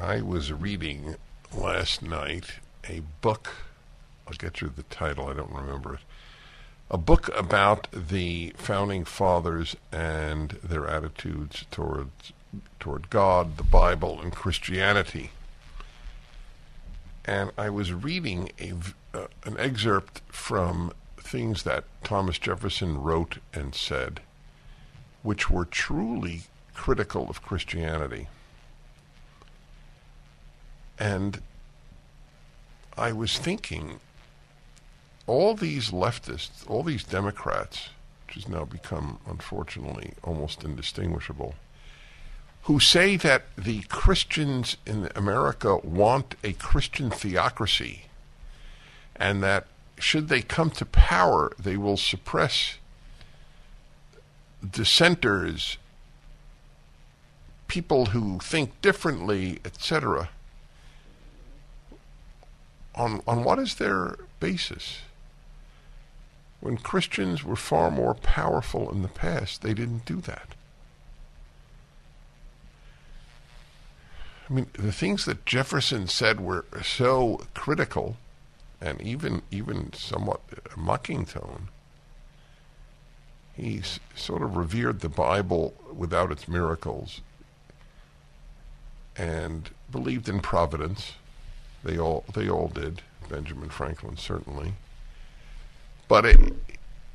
I was reading last night a book. I'll get you the title, I don't remember it. A book about the founding fathers and their attitudes towards toward God, the Bible, and Christianity. And I was reading a, uh, an excerpt from things that Thomas Jefferson wrote and said, which were truly critical of Christianity. And I was thinking, all these leftists, all these Democrats, which has now become, unfortunately, almost indistinguishable, who say that the Christians in America want a Christian theocracy and that should they come to power, they will suppress dissenters, people who think differently, etc on, on what is their basis? When Christians were far more powerful in the past, they didn't do that. I mean, the things that Jefferson said were so critical and even even somewhat mocking tone. He sort of revered the Bible without its miracles and believed in providence they all they all did. Benjamin Franklin certainly. But it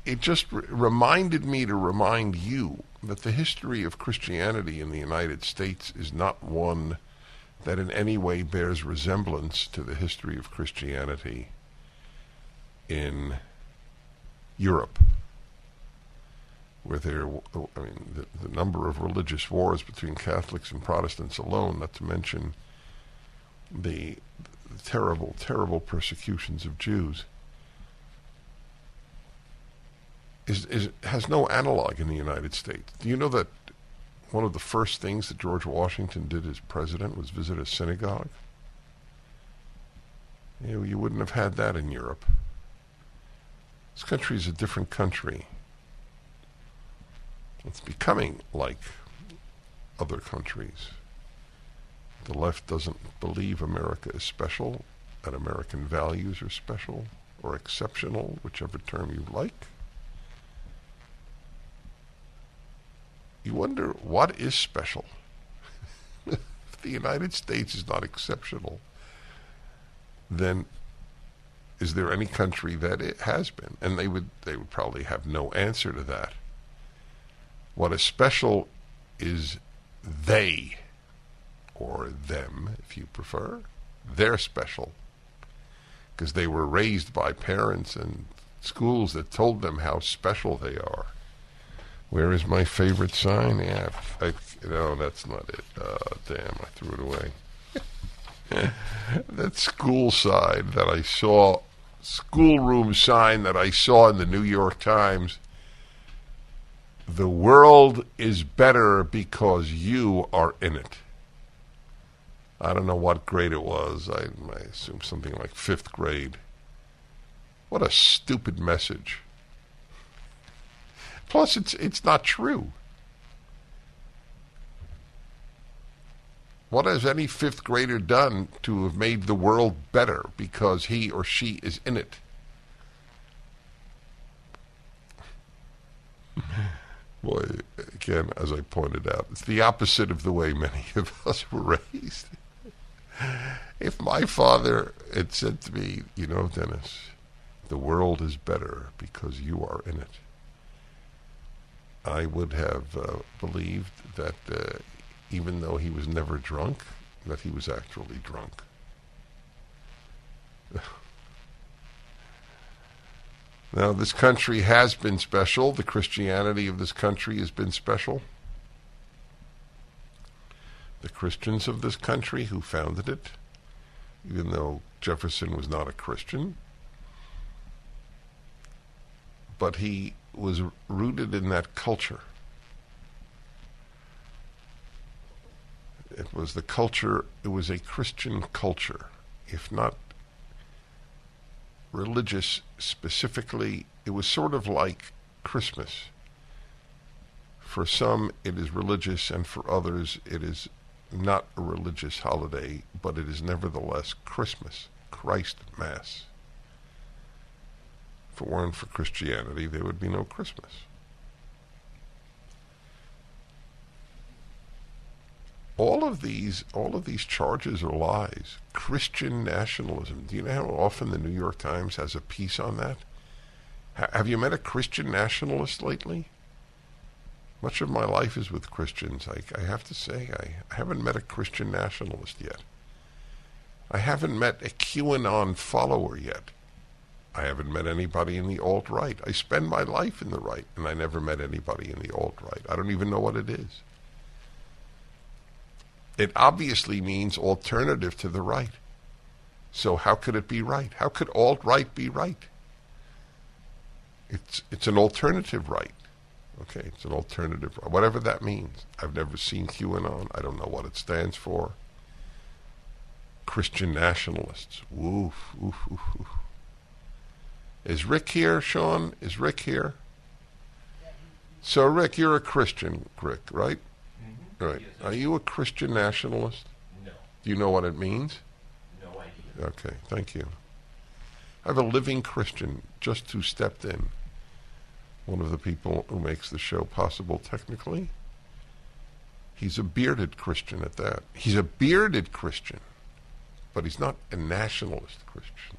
it just re- reminded me to remind you that the history of Christianity in the United States is not one that in any way bears resemblance to the history of Christianity in Europe, where there, I mean, the, the number of religious wars between Catholics and Protestants alone, not to mention the terrible, terrible persecutions of Jews is, is has no analog in the United States. Do you know that one of the first things that George Washington did as president was visit a synagogue? You know, you wouldn't have had that in Europe. This country is a different country. It's becoming like other countries. The left doesn't believe America is special, that American values are special or exceptional, whichever term you like. You wonder what is special. if the United States is not exceptional, then is there any country that it has been? And they would they would probably have no answer to that. What is special is they or them, if you prefer, they're special because they were raised by parents and schools that told them how special they are. Where is my favorite sign? Yeah, I, no, that's not it. Uh, damn, I threw it away. that school sign that I saw, schoolroom sign that I saw in the New York Times. The world is better because you are in it. I don't know what grade it was. I, I assume something like fifth grade. What a stupid message. Plus, it's it's not true. What has any fifth grader done to have made the world better because he or she is in it? Boy, again, as I pointed out, it's the opposite of the way many of us were raised. If my father had said to me, you know, Dennis, the world is better because you are in it, I would have uh, believed that uh, even though he was never drunk, that he was actually drunk. now, this country has been special. The Christianity of this country has been special. The Christians of this country who founded it, even though Jefferson was not a Christian, but he was rooted in that culture. It was the culture, it was a Christian culture, if not religious specifically. It was sort of like Christmas. For some, it is religious, and for others, it is not a religious holiday, but it is nevertheless Christmas, Christ Mass. If it weren't for Christianity, there would be no Christmas. All of these, all of these charges are lies. Christian nationalism. Do you know how often the New York Times has a piece on that? H- have you met a Christian nationalist lately? Much of my life is with Christians. I, I have to say, I, I haven't met a Christian nationalist yet. I haven't met a QAnon follower yet. I haven't met anybody in the alt right. I spend my life in the right, and I never met anybody in the alt right. I don't even know what it is. It obviously means alternative to the right. So how could it be right? How could alt right be right? It's it's an alternative right. Okay, it's an alternative, whatever that means. I've never seen QAnon. I don't know what it stands for. Christian nationalists. Woof, woof, woof, woof. Is Rick here, Sean? Is Rick here? So, Rick, you're a Christian, Rick, right? Mm-hmm. Right. Are you a Christian nationalist? No, Do you know what it means? no idea. Okay, thank you. I have a living Christian just who stepped in. One of the people who makes the show possible technically. He's a bearded Christian at that. He's a bearded Christian, but he's not a nationalist Christian.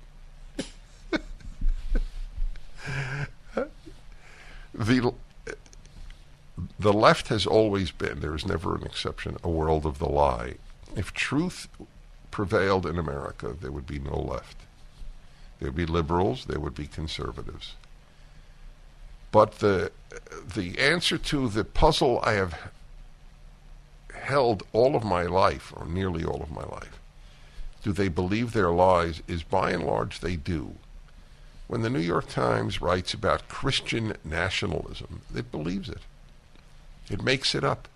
the the left has always been, there is never an exception, a world of the lie. If truth prevailed in America, there would be no left. There would be liberals, there would be conservatives. But the the answer to the puzzle I have held all of my life, or nearly all of my life, do they believe their lies, is by and large they do. When the New York Times writes about Christian nationalism, it believes it. It makes it up.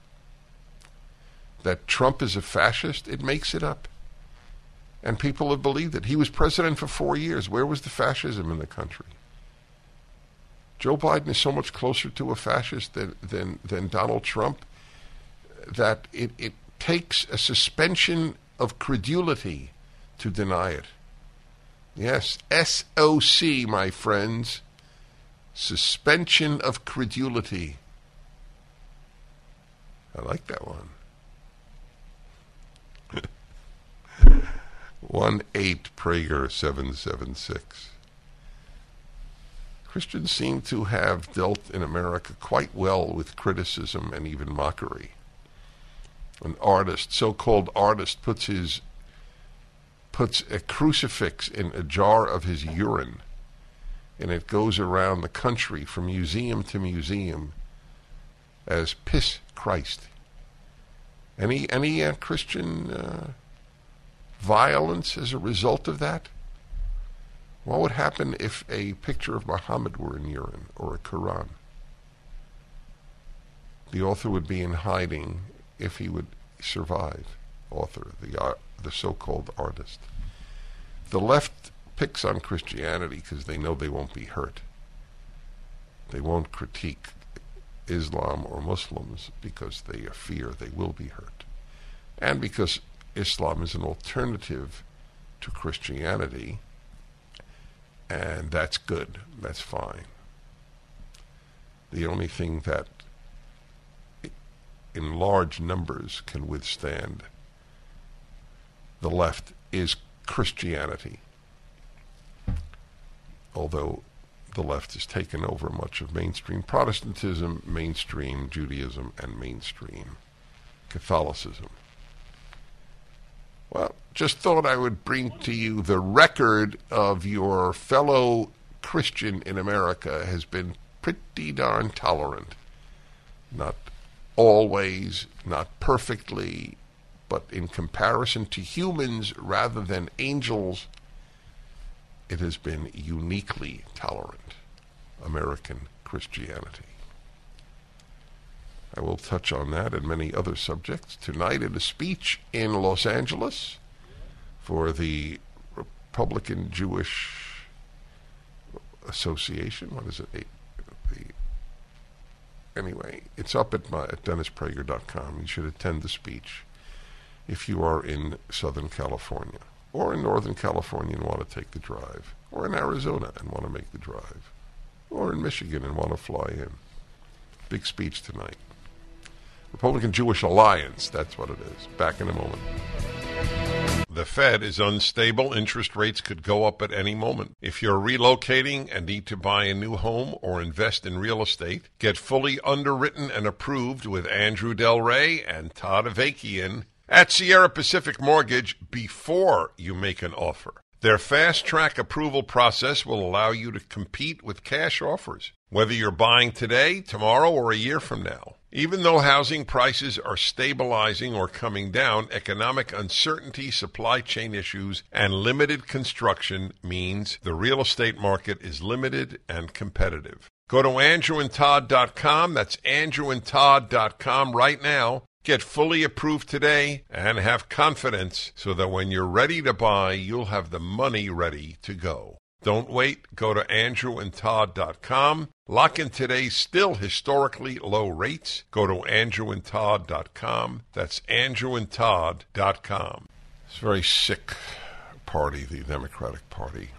That Trump is a fascist, it makes it up. And people have believed it. He was president for four years. Where was the fascism in the country? Joe Biden is so much closer to a fascist than, than, than Donald Trump that it, it takes a suspension of credulity to deny it. Yes, SOC, my friends. Suspension of credulity. I like that one. One eight Prager seven seven six. Christians seem to have dealt in America quite well with criticism and even mockery. An artist, so-called artist, puts his puts a crucifix in a jar of his urine, and it goes around the country from museum to museum as piss Christ. Any any uh, Christian uh, violence as a result of that? What would happen if a picture of Muhammad were in urine or a Quran? The author would be in hiding if he would survive. Author, the uh, the so-called artist. The left picks on Christianity because they know they won't be hurt. They won't critique Islam or Muslims because they fear they will be hurt. And because Islam is an alternative to Christianity, and that's good, that's fine. The only thing that in large numbers can withstand the left is Christianity. Although the left has taken over much of mainstream Protestantism, mainstream Judaism, and mainstream Catholicism. Well, just thought I would bring to you the record of your fellow Christian in America has been pretty darn tolerant. Not always, not perfectly, but in comparison to humans rather than angels, it has been uniquely tolerant. American Christianity. I will touch on that and many other subjects tonight in a speech in Los Angeles for the Republican Jewish Association. What is it? The, anyway, it's up at, my, at DennisPrager.com. You should attend the speech if you are in Southern California or in Northern California and want to take the drive, or in Arizona and want to make the drive, or in Michigan and want to fly in. Big speech tonight. Republican Jewish Alliance, that's what it is. Back in a moment. The Fed is unstable. Interest rates could go up at any moment. If you're relocating and need to buy a new home or invest in real estate, get fully underwritten and approved with Andrew Del Rey and Todd Avakian at Sierra Pacific Mortgage before you make an offer. Their fast track approval process will allow you to compete with cash offers, whether you're buying today, tomorrow, or a year from now. Even though housing prices are stabilizing or coming down, economic uncertainty, supply chain issues, and limited construction means the real estate market is limited and competitive. Go to andrewandtodd.com. That's andrewandtodd.com right now. Get fully approved today and have confidence so that when you're ready to buy, you'll have the money ready to go. Don't wait. Go to andrewandtodd.com. Lock in today's still historically low rates. Go to andrewandtodd.com. That's andrewandtodd.com. It's a very sick party, the Democratic Party.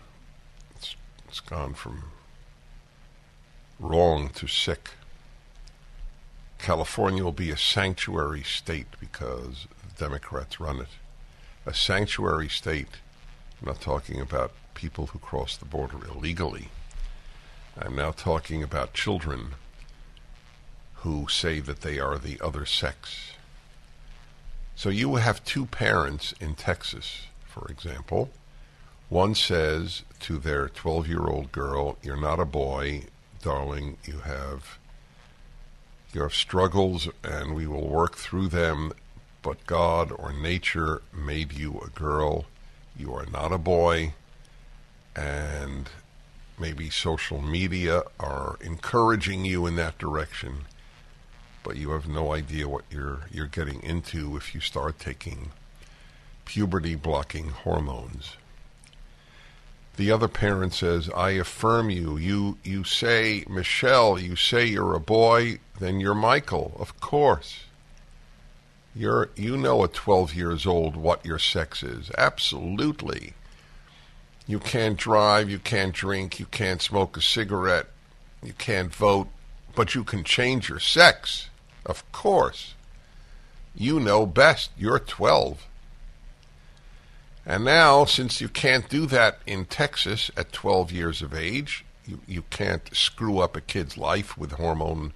It's, it's gone from wrong to sick. California will be a sanctuary state because Democrats run it. A sanctuary state. I'm not talking about people who cross the border illegally. I'm now talking about children who say that they are the other sex. So you have two parents in Texas, for example. One says to their 12 year old girl, You're not a boy, darling. You have, you have struggles, and we will work through them. But God or nature made you a girl. You are not a boy and maybe social media are encouraging you in that direction, but you have no idea what you're you're getting into if you start taking puberty blocking hormones. The other parent says, "I affirm you. You you say Michelle, you say you're a boy, then you're Michael. Of course. You're you know at 12 years old what your sex is. Absolutely." You can't drive, you can't drink, you can't smoke a cigarette, you can't vote, but you can change your sex. Of course. You know best. You're 12. And now, since you can't do that in Texas at 12 years of age, you, you can't screw up a kid's life with hormone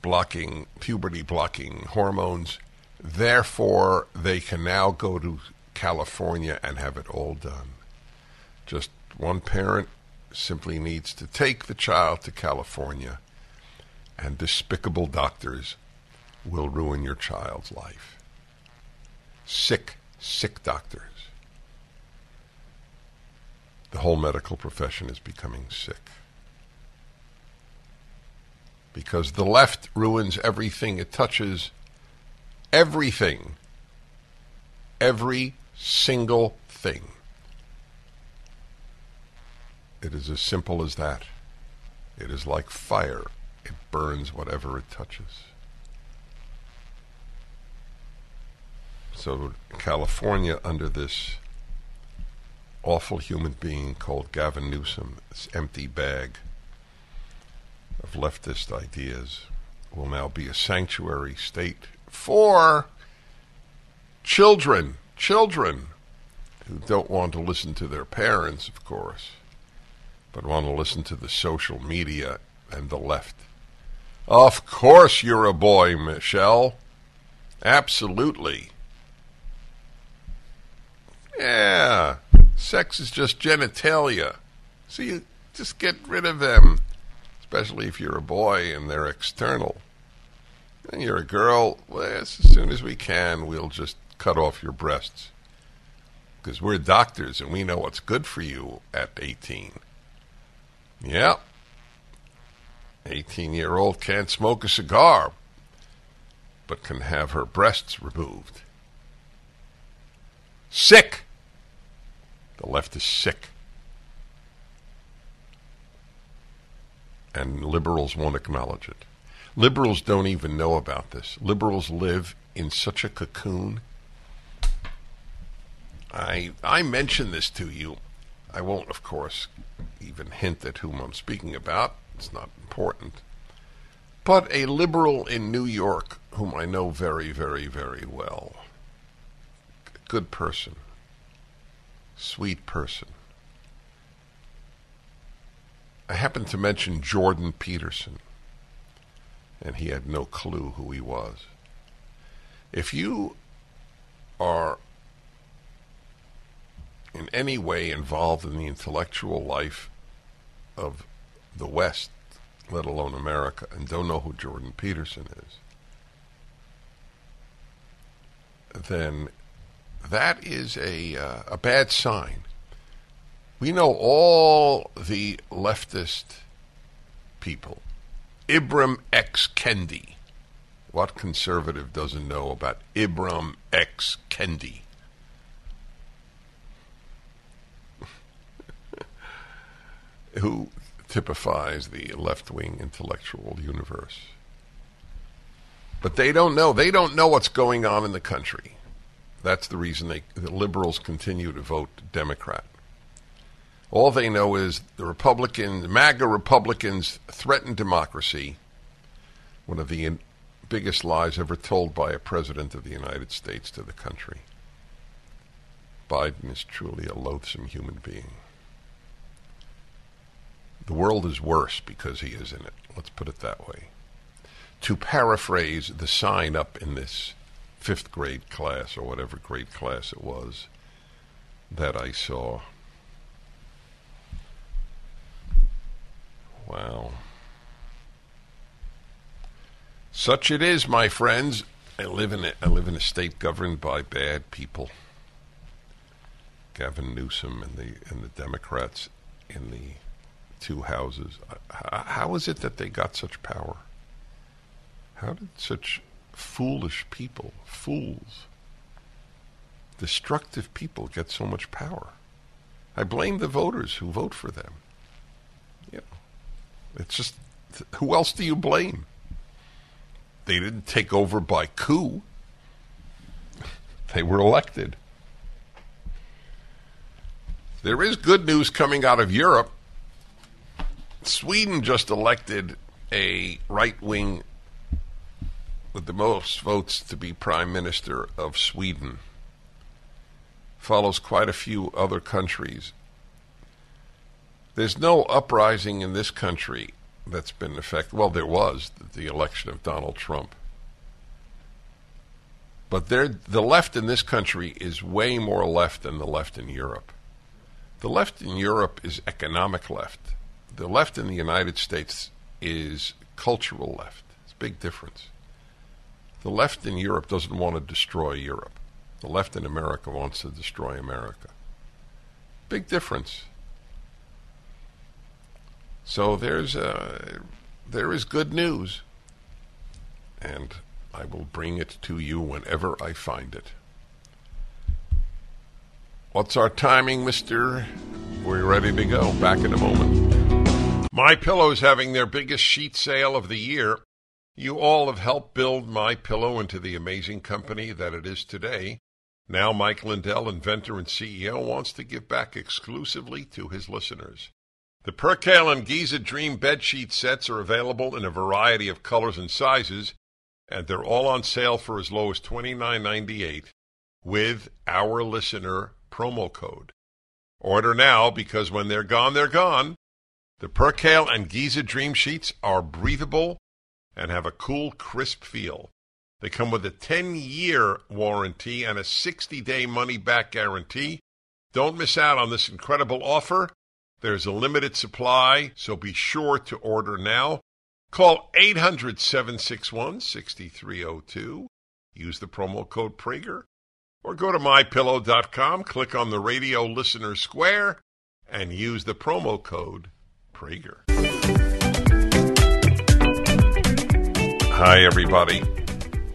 blocking, puberty blocking hormones. Therefore, they can now go to California and have it all done. Just one parent simply needs to take the child to California, and despicable doctors will ruin your child's life. Sick, sick doctors. The whole medical profession is becoming sick. Because the left ruins everything it touches. Everything. Every single thing. It is as simple as that. It is like fire, it burns whatever it touches. So, California, under this awful human being called Gavin Newsom, this empty bag of leftist ideas, will now be a sanctuary state for children, children who don't want to listen to their parents, of course, but want to listen to the social media and the left. Of course you're a boy, Michelle. Absolutely. Yeah, sex is just genitalia. So you just get rid of them, especially if you're a boy and they're external. And you're a girl, well, as soon as we can, we'll just cut off your breasts. Because we're doctors and we know what's good for you at 18. Yeah. 18 year old can't smoke a cigar, but can have her breasts removed. Sick! The left is sick. And liberals won't acknowledge it. Liberals don't even know about this. Liberals live in such a cocoon. I I mention this to you. I won't, of course, even hint at whom I'm speaking about. It's not important. But a liberal in New York, whom I know very, very, very well, good person, sweet person. I happened to mention Jordan Peterson, and he had no clue who he was. If you are in any way involved in the intellectual life of the West, let alone America, and don't know who Jordan Peterson is, then that is a uh, a bad sign. We know all the leftist people. Ibram X. Kendi. What conservative doesn't know about Ibram X. Kendi? Who typifies the left wing intellectual universe. But they don't know. They don't know what's going on in the country. That's the reason they, the liberals continue to vote Democrat. All they know is the Republicans, MAGA Republicans, threaten democracy. One of the biggest lies ever told by a president of the United States to the country. Biden is truly a loathsome human being. The world is worse because he is in it. Let's put it that way. To paraphrase the sign up in this fifth grade class, or whatever grade class it was, that I saw. Wow. Such it is, my friends. I live in a, I live in a state governed by bad people. Gavin Newsom and the and the Democrats in the two houses. Uh, how is it that they got such power? How did such foolish people, fools, destructive people get so much power? I blame the voters who vote for them. Know, it's just who else do you blame? They didn't take over by coup. They were elected. There is good news coming out of Europe. Sweden just elected a right wing with the most votes to be prime minister of Sweden. Follows quite a few other countries. There's no uprising in this country that's been effective. Well, there was the election of Donald Trump. But the left in this country is way more left than the left in Europe. The left in Europe is economic left the left in the United States is cultural left. It's a big difference. The left in Europe doesn't want to destroy Europe. The left in America wants to destroy America. Big difference. So there's a, there is good news, and I will bring it to you whenever I find it. What's our timing, Mister? We're ready to go. Back in a moment. My Pillow's having their biggest sheet sale of the year. You all have helped build My Pillow into the amazing company that it is today. Now Mike Lindell, inventor and CEO, wants to give back exclusively to his listeners. The Percale and Giza Dream bed sheet sets are available in a variety of colors and sizes, and they're all on sale for as low as $29.98 with our listener promo code. Order now because when they're gone, they're gone. The Percale and Giza Dream Sheets are breathable and have a cool, crisp feel. They come with a 10 year warranty and a 60 day money back guarantee. Don't miss out on this incredible offer. There's a limited supply, so be sure to order now. Call 800 761 6302. Use the promo code Prager. Or go to mypillow.com, click on the radio listener square, and use the promo code Prager. Hi, everybody.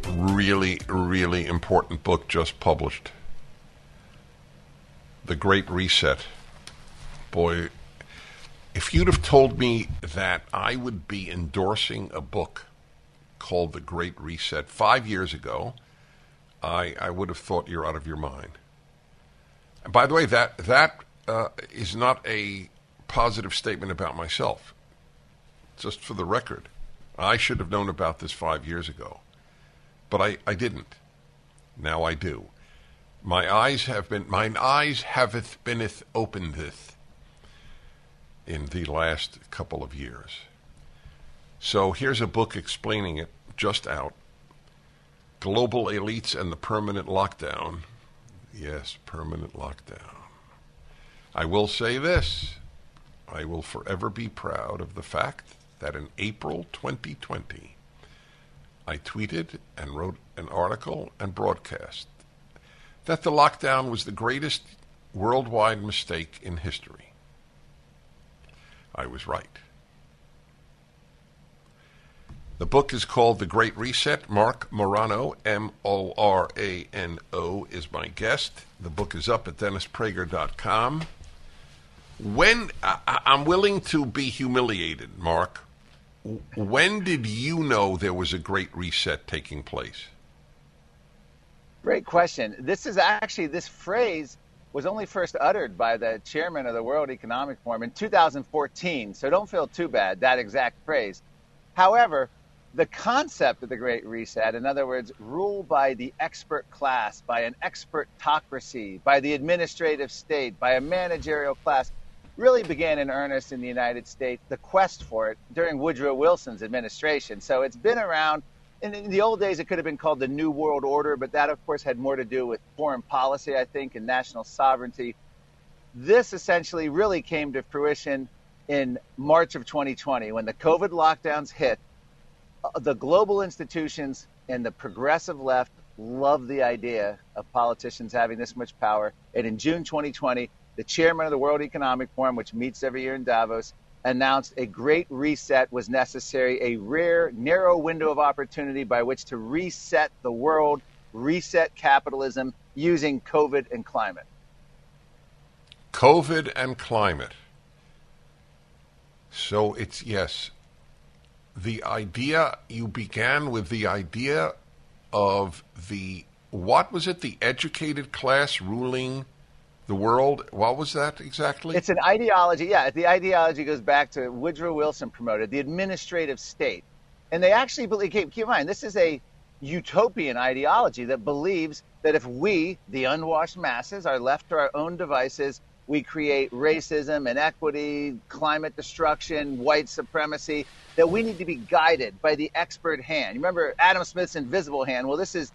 Really, really important book just published The Great Reset. Boy, if you'd have told me that I would be endorsing a book called The Great Reset five years ago, I, I would have thought you're out of your mind. And by the way, that that uh, is not a positive statement about myself. Just for the record, I should have known about this five years ago, but I, I didn't. Now I do. My eyes have been mine eyes haveth beeneth openeth in the last couple of years. So here's a book explaining it, just out. Global Elites and the Permanent Lockdown. Yes, permanent lockdown. I will say this I will forever be proud of the fact that in April 2020, I tweeted and wrote an article and broadcast that the lockdown was the greatest worldwide mistake in history. I was right. The book is called The Great Reset. Marc Morano, M O R A N O, is my guest. The book is up at DennisPrager.com. When I, I'm willing to be humiliated, Marc, when did you know there was a great reset taking place? Great question. This is actually, this phrase was only first uttered by the chairman of the World Economic Forum in 2014. So don't feel too bad, that exact phrase. However, the concept of the Great Reset, in other words, rule by the expert class, by an expertocracy, by the administrative state, by a managerial class, really began in earnest in the United States, the quest for it during Woodrow Wilson's administration. So it's been around. In, in the old days, it could have been called the New World Order, but that, of course, had more to do with foreign policy, I think, and national sovereignty. This essentially really came to fruition in March of 2020 when the COVID lockdowns hit. Uh, the global institutions and the progressive left love the idea of politicians having this much power. And in June 2020, the chairman of the World Economic Forum, which meets every year in Davos, announced a great reset was necessary, a rare, narrow window of opportunity by which to reset the world, reset capitalism using COVID and climate. COVID and climate. So it's, yes, the idea, you began with the idea of the, what was it, the educated class ruling the world. What was that exactly? It's an ideology. Yeah, the ideology goes back to Woodrow Wilson promoted the administrative state, and they actually believe. Keep, keep in mind, this is a utopian ideology that believes that if we, the unwashed masses, are left to our own devices, we create racism, inequity, climate destruction, white supremacy, that we need to be guided by the expert hand. You remember Adam Smith's invisible hand? Well, this is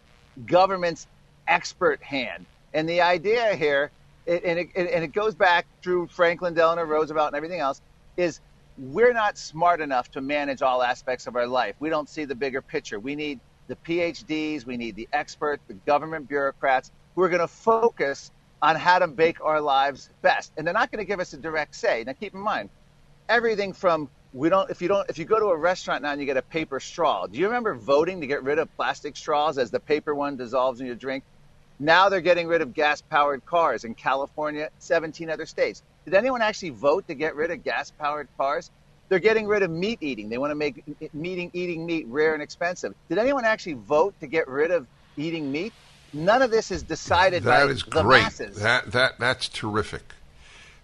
government's expert hand. And the idea here it, and, it, and it goes back through Franklin Delano Roosevelt and everything else, is we're not smart enough to manage all aspects of our life. We don't see the bigger picture. We need the PhDs, we need the experts, the government bureaucrats who are going to focus on how to make our lives best. And they're not going to give us a direct say. Now, keep in mind, everything from we don't if you don't if you go to a restaurant now and you get a paper straw. Do you remember voting to get rid of plastic straws as the paper one dissolves in your drink? Now they're getting rid of gas powered cars in California, 17 other states. Did anyone actually vote to get rid of gas powered cars? They're getting rid of meat eating. They want to make meeting, eating meat rare and expensive. Did anyone actually vote to get rid of eating meat? None of this is decided that by is the great. masses. That that that's terrific.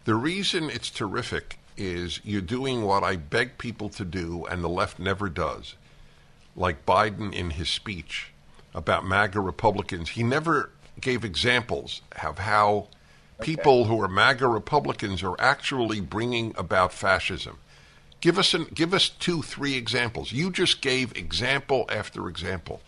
The reason it's terrific is you're doing what I beg people to do, and the left never does. Like Biden in his speech about MAGA Republicans, he never gave examples of how people who are MAGA Republicans are actually bringing about fascism. Give us an, give us two, three examples. You just gave example after example.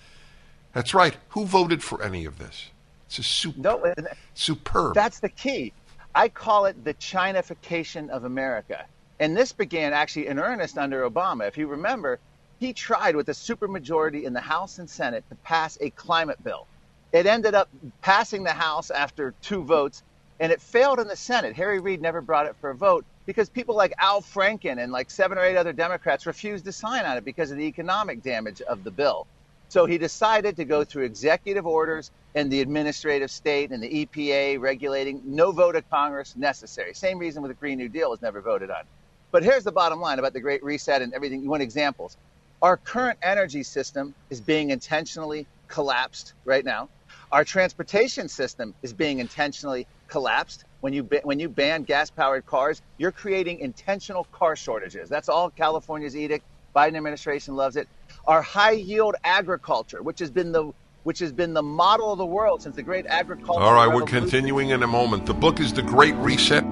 That's right. Who voted for any of this? It's a super, No, superb. that's the key. I call it the Chinification of America. And this began actually in earnest under Obama. If you remember, he tried with a supermajority in the House and Senate to pass a climate bill. It ended up passing the House after two votes, and it failed in the Senate. Harry Reid never brought it for a vote because people like Al Franken and like seven or eight other Democrats refused to sign on it because of the economic damage of the bill. So he decided to go through executive orders and the administrative state and the EPA regulating no vote of Congress necessary. Same reason with the Green New Deal was never voted on. But here's the bottom line about the Great Reset and everything. You want examples? Our current energy system is being intentionally collapsed right now. Our transportation system is being intentionally collapsed. When you when you ban gas-powered cars, you're creating intentional car shortages. That's all California's edict. Biden administration loves it. Our high-yield agriculture, which has been the which has been the model of the world since the great agricultural All right, we're continuing in a moment. The book is The Great Reset.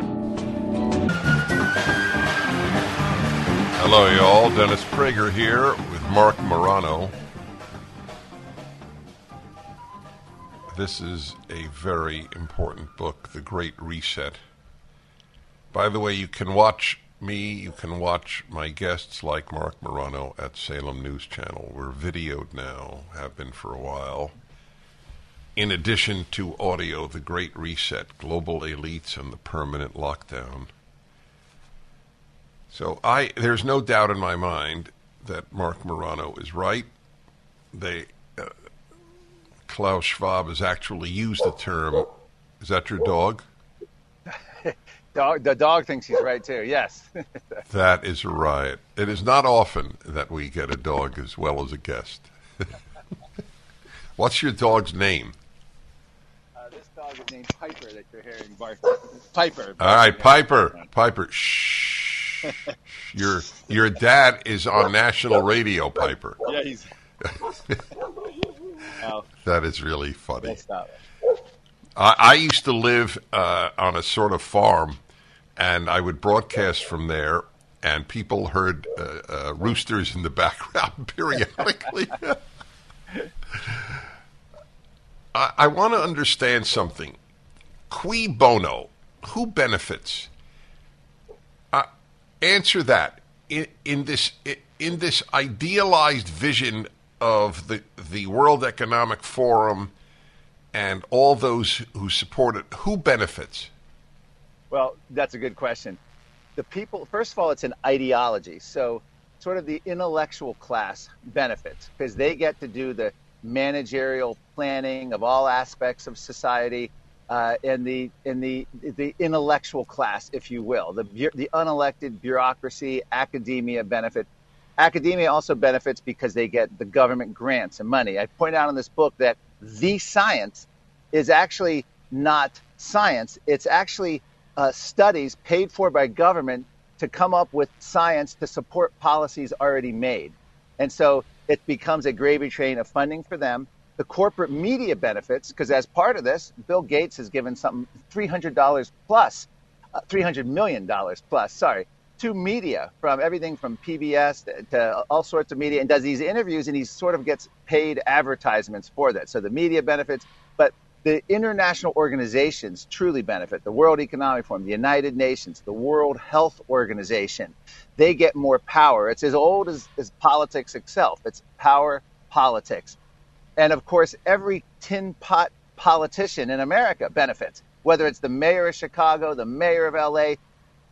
Hello, y'all. Dennis Prager here with Marc Morano. This is a very important book, The Great Reset. By the way, you can watch me, you can watch my guests like Marc Morano at Salem News Channel. We're videoed now, have been for a while. In addition to audio, The Great Reset, Global Elites and the Permanent Lockdown. So I there's no doubt in my mind that Marc Morano is right. They Klaus Schwab has actually used the term. Is that your dog? Dog, the dog thinks he's right too. Yes. That is a riot. It is not often that we get a dog as well as a guest. What's your dog's name? Uh, this dog is named Piper that you're hearing bark. Piper. All right, Piper. Piper. Shh. Your your dad is on national radio, Piper. Yeah, he's. Oh, That is really funny. I, I used to live uh, on a sort of farm, and I would broadcast from there, and people heard uh, uh, roosters in the background periodically. I, I want to understand something. Cui bono? Who benefits? Uh, answer that in, in this in this idealized vision of the the World Economic Forum and all those who support it. Who benefits? Well, that's a good question. The people, first of all, it's an ideology. So, sort of the intellectual class benefits because they get to do the managerial planning of all aspects of society, uh, and the in the the intellectual class, if you will, the the unelected bureaucracy, academia benefit. Academia also benefits because they get the government grants and money. I point out in this book that the science is actually not science. It's actually uh, studies paid for by government to come up with science to support policies already made. And so it becomes a gravy train of funding for them. The corporate media benefits, because as part of this, Bill Gates has given something $300 plus, uh, $300 million plus, sorry, to media from everything from PBS to, to all sorts of media and does these interviews and he sort of gets paid advertisements for that. So the media benefits, but the international organizations truly benefit. The World Economic Forum, the United Nations, the World Health Organization, they get more power. It's as old as, as politics itself. It's power politics. And of course, every tin pot politician in America benefits, whether it's the mayor of Chicago, the mayor of LA,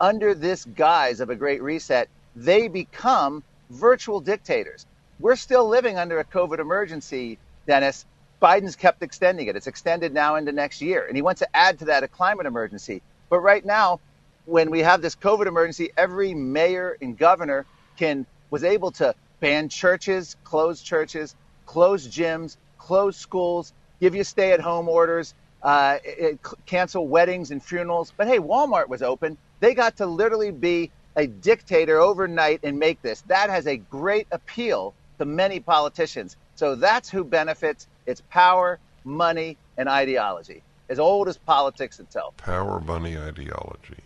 under this guise of a great reset, they become virtual dictators. We're still living under a COVID emergency, Dennis. Biden's kept extending it. It's extended now into next year. And he wants to add to that a climate emergency. But right now, when we have this COVID emergency, every mayor and governor can was able to ban churches, close churches, close gyms, close schools, give you stay-at-home orders, uh, it, cancel weddings and funerals. But hey, Walmart was open. They got to literally be a dictator overnight and make this. That has a great appeal to many politicians. So that's who benefits. It's power, money, and ideology, as old as politics itself. Power, money, ideology.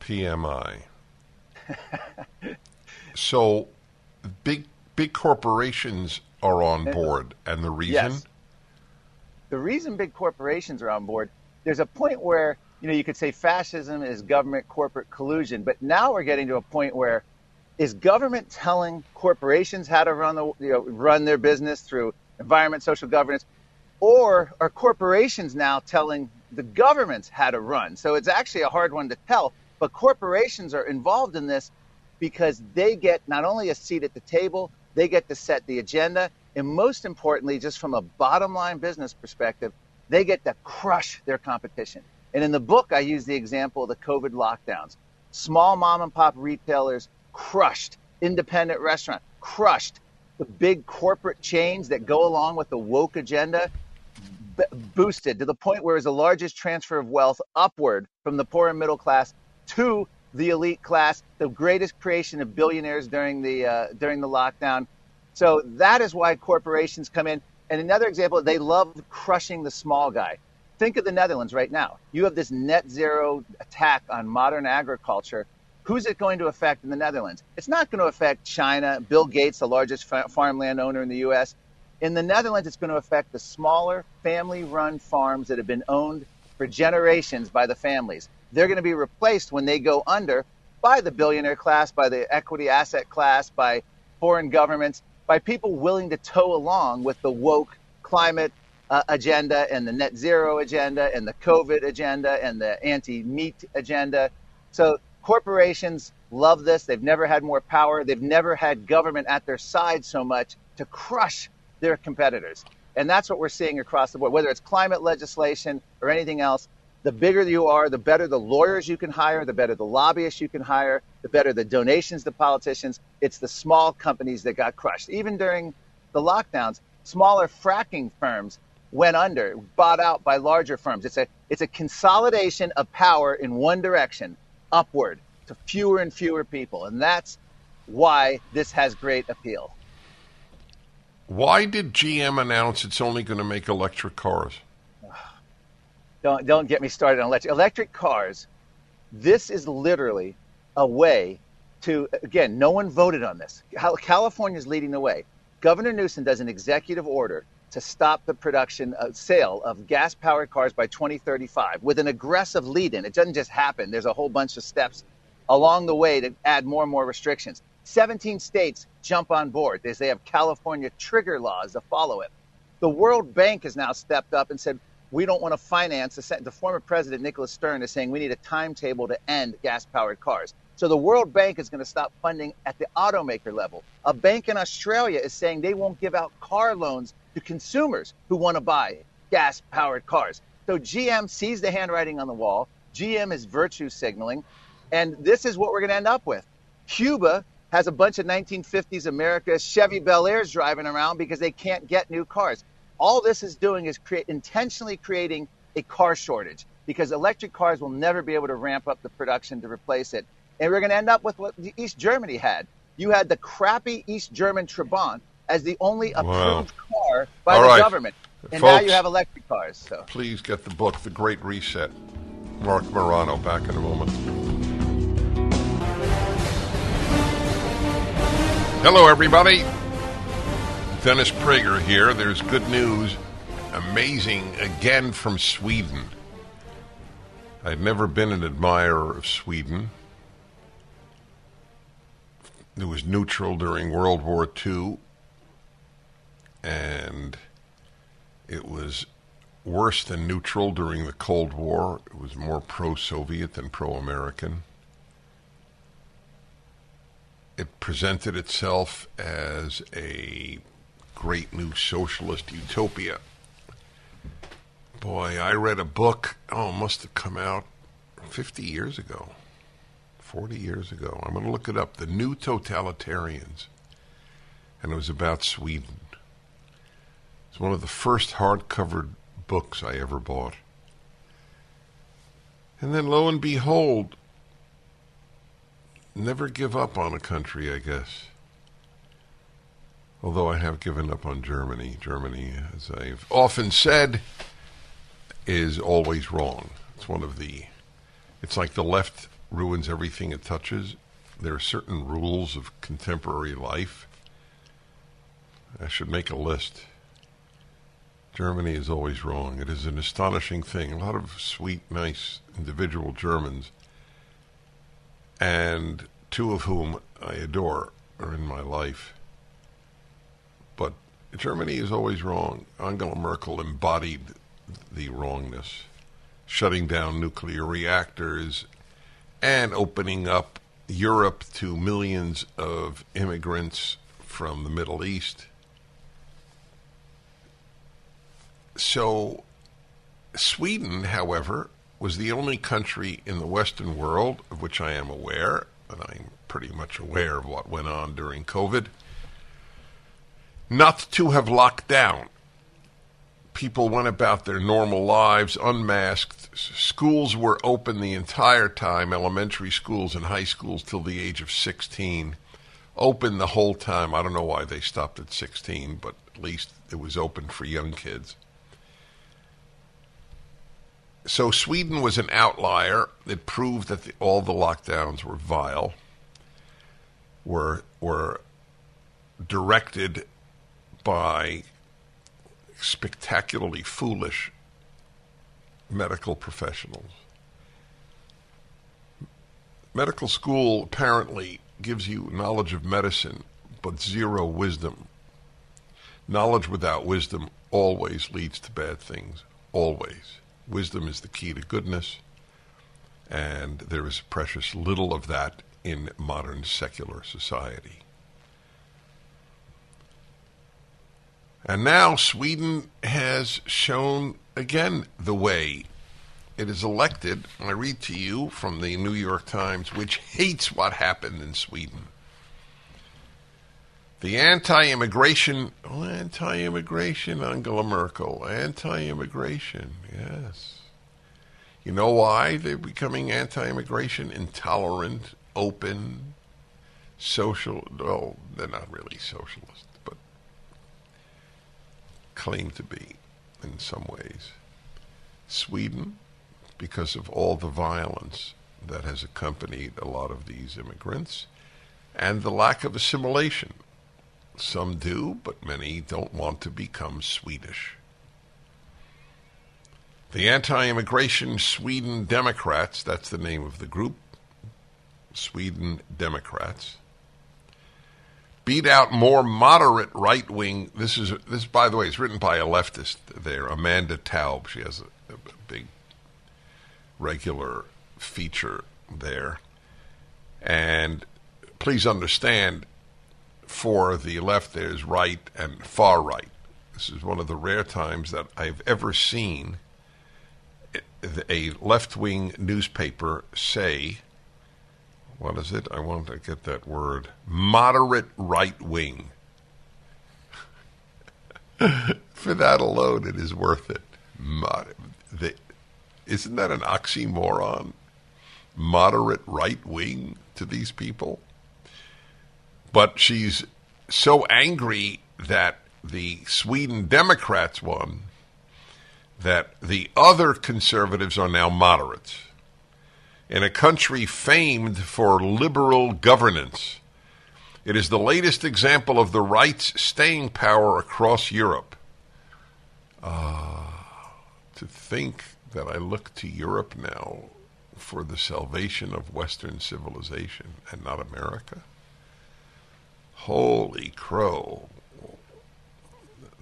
PMI. so, big big corporations are on board, and the reason. Yes. The reason big corporations are on board, there's a point where you know you could say fascism is government corporate collusion, but now we're getting to a point where is government telling corporations how to run the you know, run their business through environment, social governance, or are corporations now telling the governments how to run? So it's actually a hard one to tell. But corporations are involved in this because they get not only a seat at the table, they get to set the agenda, and most importantly, just from a bottom line business perspective, they get to crush their competition. And in the book, I use the example of the COVID lockdowns. Small mom and pop retailers crushed, independent restaurant crushed, the big corporate chains that go along with the woke agenda b- boosted to the point where it was the largest transfer of wealth upward from the poor and middle class to the elite class, the greatest creation of billionaires during the uh, during the lockdown. So that is why corporations come in. And another example, they love crushing the small guy. Think of the Netherlands right now. You have this net zero attack on modern agriculture. Who's it going to affect in the Netherlands? It's not going to affect China, Bill Gates, the largest farmland owner in the U.S. In the Netherlands, it's going to affect the smaller family run farms that have been owned for generations by the families. They're going to be replaced when they go under by the billionaire class, by the equity asset class, by foreign governments, by people willing to tow along with the woke climate uh, agenda and the net zero agenda and the COVID agenda and the anti meat agenda. So corporations love this. They've never had more power. They've never had government at their side so much to crush their competitors. And that's what we're seeing across the board, whether it's climate legislation or anything else. The bigger you are, the better the lawyers you can hire, the better the lobbyists you can hire, the better the donations to politicians. It's the small companies that got crushed. Even during the lockdowns, smaller fracking firms went under, bought out by larger firms. It's a it's a consolidation of power in one direction, upward to fewer and fewer people, and that's why this has great appeal. Why did GM announce it's only going to make electric cars? Don't don't get me started on electric electric cars. This is literally a way to again. No one voted on this. California is leading the way. Governor Newsom does an executive order to stop the production of sale of gas powered cars by 2035 with an aggressive lead in. It doesn't just happen. There's a whole bunch of steps along the way to add more and more restrictions. 17 states jump on board as they have California trigger laws to follow it. The World Bank has now stepped up and said, we don't want to finance. The former president, Nicholas Stern, is saying we need a timetable to end gas powered cars. So the World Bank is going to stop funding at the automaker level. A bank in Australia is saying they won't give out car loans to consumers who want to buy gas powered cars. So GM sees the handwriting on the wall. GM is virtue signaling. And this is what we're going to end up with. Cuba has a bunch of 1950s America Chevy Bel Airs driving around because they can't get new cars. All this is doing is create intentionally creating a car shortage because electric cars will never be able to ramp up the production to replace it. And we're going to end up with what East Germany had. You had the crappy East German Trabant as the only approved wow. car by All the right. government. And Folks, now you have electric cars. So please get the book, The Great Reset. Marc Morano, back in a moment. Hello, everybody. Dennis Prager here. There's good news. Amazing again from Sweden. I'd never been an admirer of Sweden. It was neutral during World War II, and it was worse than neutral during the Cold War. It was more pro Soviet than pro American. It presented itself as a great new socialist utopia. Boy, I read a book, oh, must have come out 50 years ago, 40 years ago. I'm going to look it up The New Totalitarians. And it was about Sweden. It's one of the first hardcover books I ever bought. And then lo and behold, never give up on a country, I guess. Although I have given up on Germany. Germany, as I've often said, is always wrong. It's one of the. It's like the left ruins everything it touches. There are certain rules of contemporary life. I should make a list. Germany is always wrong. It is an astonishing thing. A lot of sweet, nice individual Germans, and two of whom I adore, are in my life. But Germany is always wrong. Angela Merkel embodied the wrongness, shutting down nuclear reactors and opening up Europe to millions of immigrants from the Middle East. So, Sweden, however, was the only country in the Western world of which I am aware, and I'm pretty much aware of what went on during COVID, not to have locked down. People went about their normal lives unmasked. Schools were open the entire time, elementary schools and high schools till the age of 16. Open the whole time. I don't know why they stopped at 16, but at least it was open for young kids. So Sweden was an outlier. It proved that the, all the lockdowns were vile, were were directed by spectacularly foolish medical professionals. Medical school apparently gives you knowledge of medicine, but zero wisdom. Knowledge without wisdom always leads to bad things. Always. Wisdom is the key to goodness, and there is precious little of that in modern secular society. And now Sweden has shown again the way. It is elected, I read to you from the New York Times, which hates what happened in Sweden. The anti immigration, oh, anti immigration, Angela Merkel, anti immigration, yes. You know why they're becoming anti immigration? Intolerant, open, social. Well, they're not really socialist, but claim to be in some ways. Sweden, because of all the violence that has accompanied a lot of these immigrants and the lack of assimilation some do, but many don't want to become Swedish. The anti immigration Sweden Democrats, that's the name of the group, Sweden Democrats, beat out more moderate right wing. This is, this, by the way, is written by a leftist there, Amanda Taub. She has a, a big regular feature there. And please understand, for the left, there's right and far right. This is one of the rare times that I've ever seen a left wing newspaper say, what is it? I want to get that word moderate right wing. for that alone, it is worth it. Mod- the, isn't that an oxymoron? Moderate right wing to these people? But she's so angry that the Sweden Democrats won that the other conservatives are now moderates. In a country famed for liberal governance, it is the latest example of the right's staying power across Europe. Ah, to think that I look to Europe now for the salvation of Western civilization and not America. Holy crow.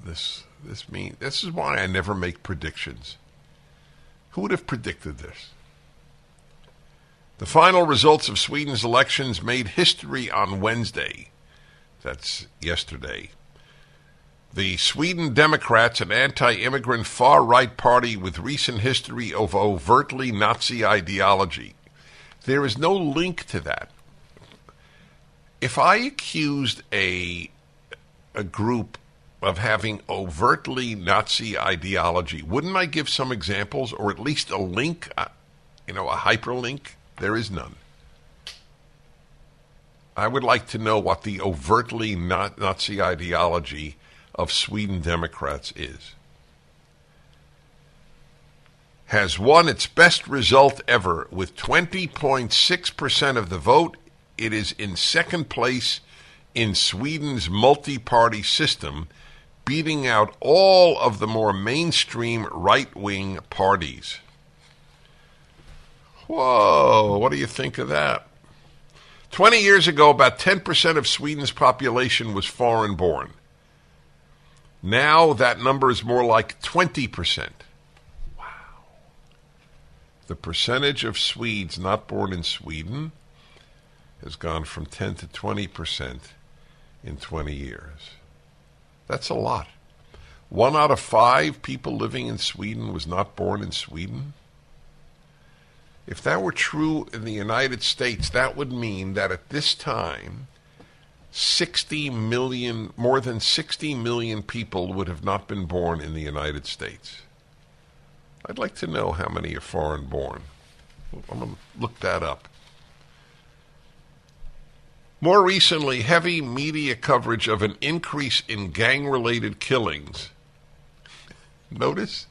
This this mean this is why I never make predictions. Who would have predicted this? The final results of Sweden's elections made history on Wednesday. That's yesterday. The Sweden Democrats, an anti immigrant far right party with recent history of overtly Nazi ideology. There is no link to that. If I accused a, a group of having overtly Nazi ideology, wouldn't I give some examples or at least a link, uh, you know, a hyperlink? There is none. I would like to know what the overtly Nazi ideology of Sweden Democrats is. Has won its best result ever with 20.6% of the vote. It is in second place in Sweden's multi party system, beating out all of the more mainstream right wing parties. Whoa, what do you think of that? 20 years ago, about 10% of Sweden's population was foreign born. Now that number is more like 20%. Wow. The percentage of Swedes not born in Sweden has gone from 10 to 20% in 20 years. That's a lot. One out of five people living in Sweden was not born in Sweden. If that were true in the United States, that would mean that at this time, 60 million, more than 60 million people would have not been born in the United States. I'd like to know how many are foreign born. I'm going to look that up. More recently, heavy media coverage of an increase in gang related killings. Notice?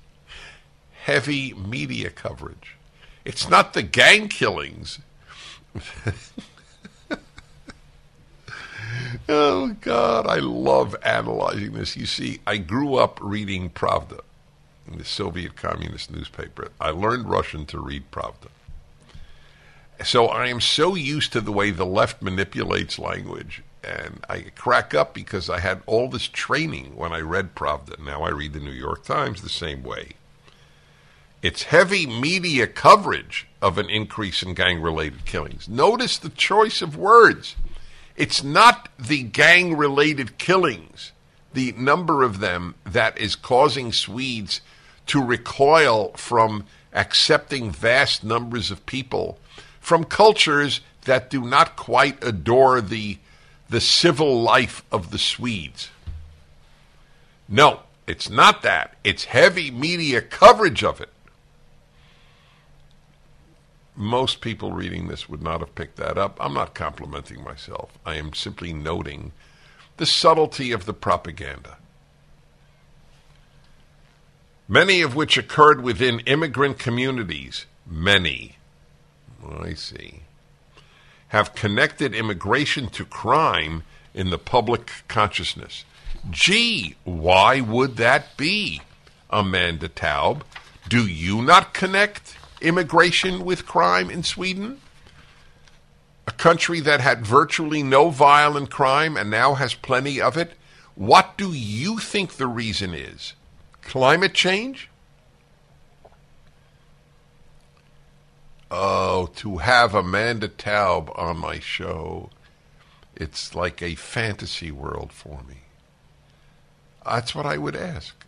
Heavy media coverage. It's not the gang killings. oh, God, I love analyzing this. You see, I grew up reading Pravda, the Soviet communist newspaper. I learned Russian to read Pravda. So I am so used to the way the left manipulates language. And I crack up because I had all this training when I read Pravda. Now I read the New York Times the same way. It's heavy media coverage of an increase in gang related killings. Notice the choice of words. It's not the gang related killings, the number of them that is causing Swedes to recoil from accepting vast numbers of people from cultures that do not quite adore the, the civil life of the Swedes. No, it's not that. It's heavy media coverage of it most people reading this would not have picked that up. I'm not complimenting myself. I am simply noting the subtlety of the propaganda. Many of which occurred within immigrant communities. Many. Oh, I see. Have connected immigration to crime in the public consciousness. Gee, why would that be, Amanda Taub? Do you not connect immigration with crime in Sweden? A country that had virtually no violent crime and now has plenty of it? What do you think the reason is? Climate change? Oh, to have Amanda Taub on my show, it's like a fantasy world for me. That's what I would ask.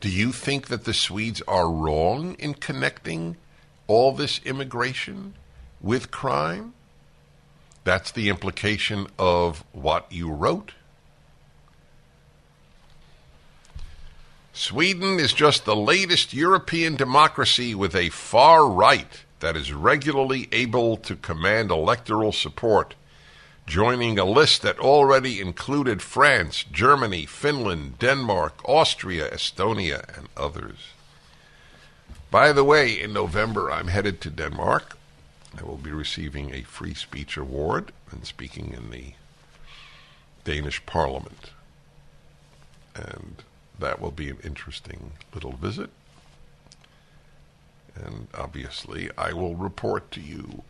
Do you think that the Swedes are wrong in connecting all this immigration with crime? That's the implication of what you wrote. Sweden is just the latest European democracy with a far right that is regularly able to command electoral support joining a list that already included France, Germany, Finland, Denmark, Austria, Estonia, and others. By the way, in November, I'm headed to Denmark. I will be receiving a free speech award and speaking in the Danish parliament. And that will be an interesting little visit. And obviously, I will report to you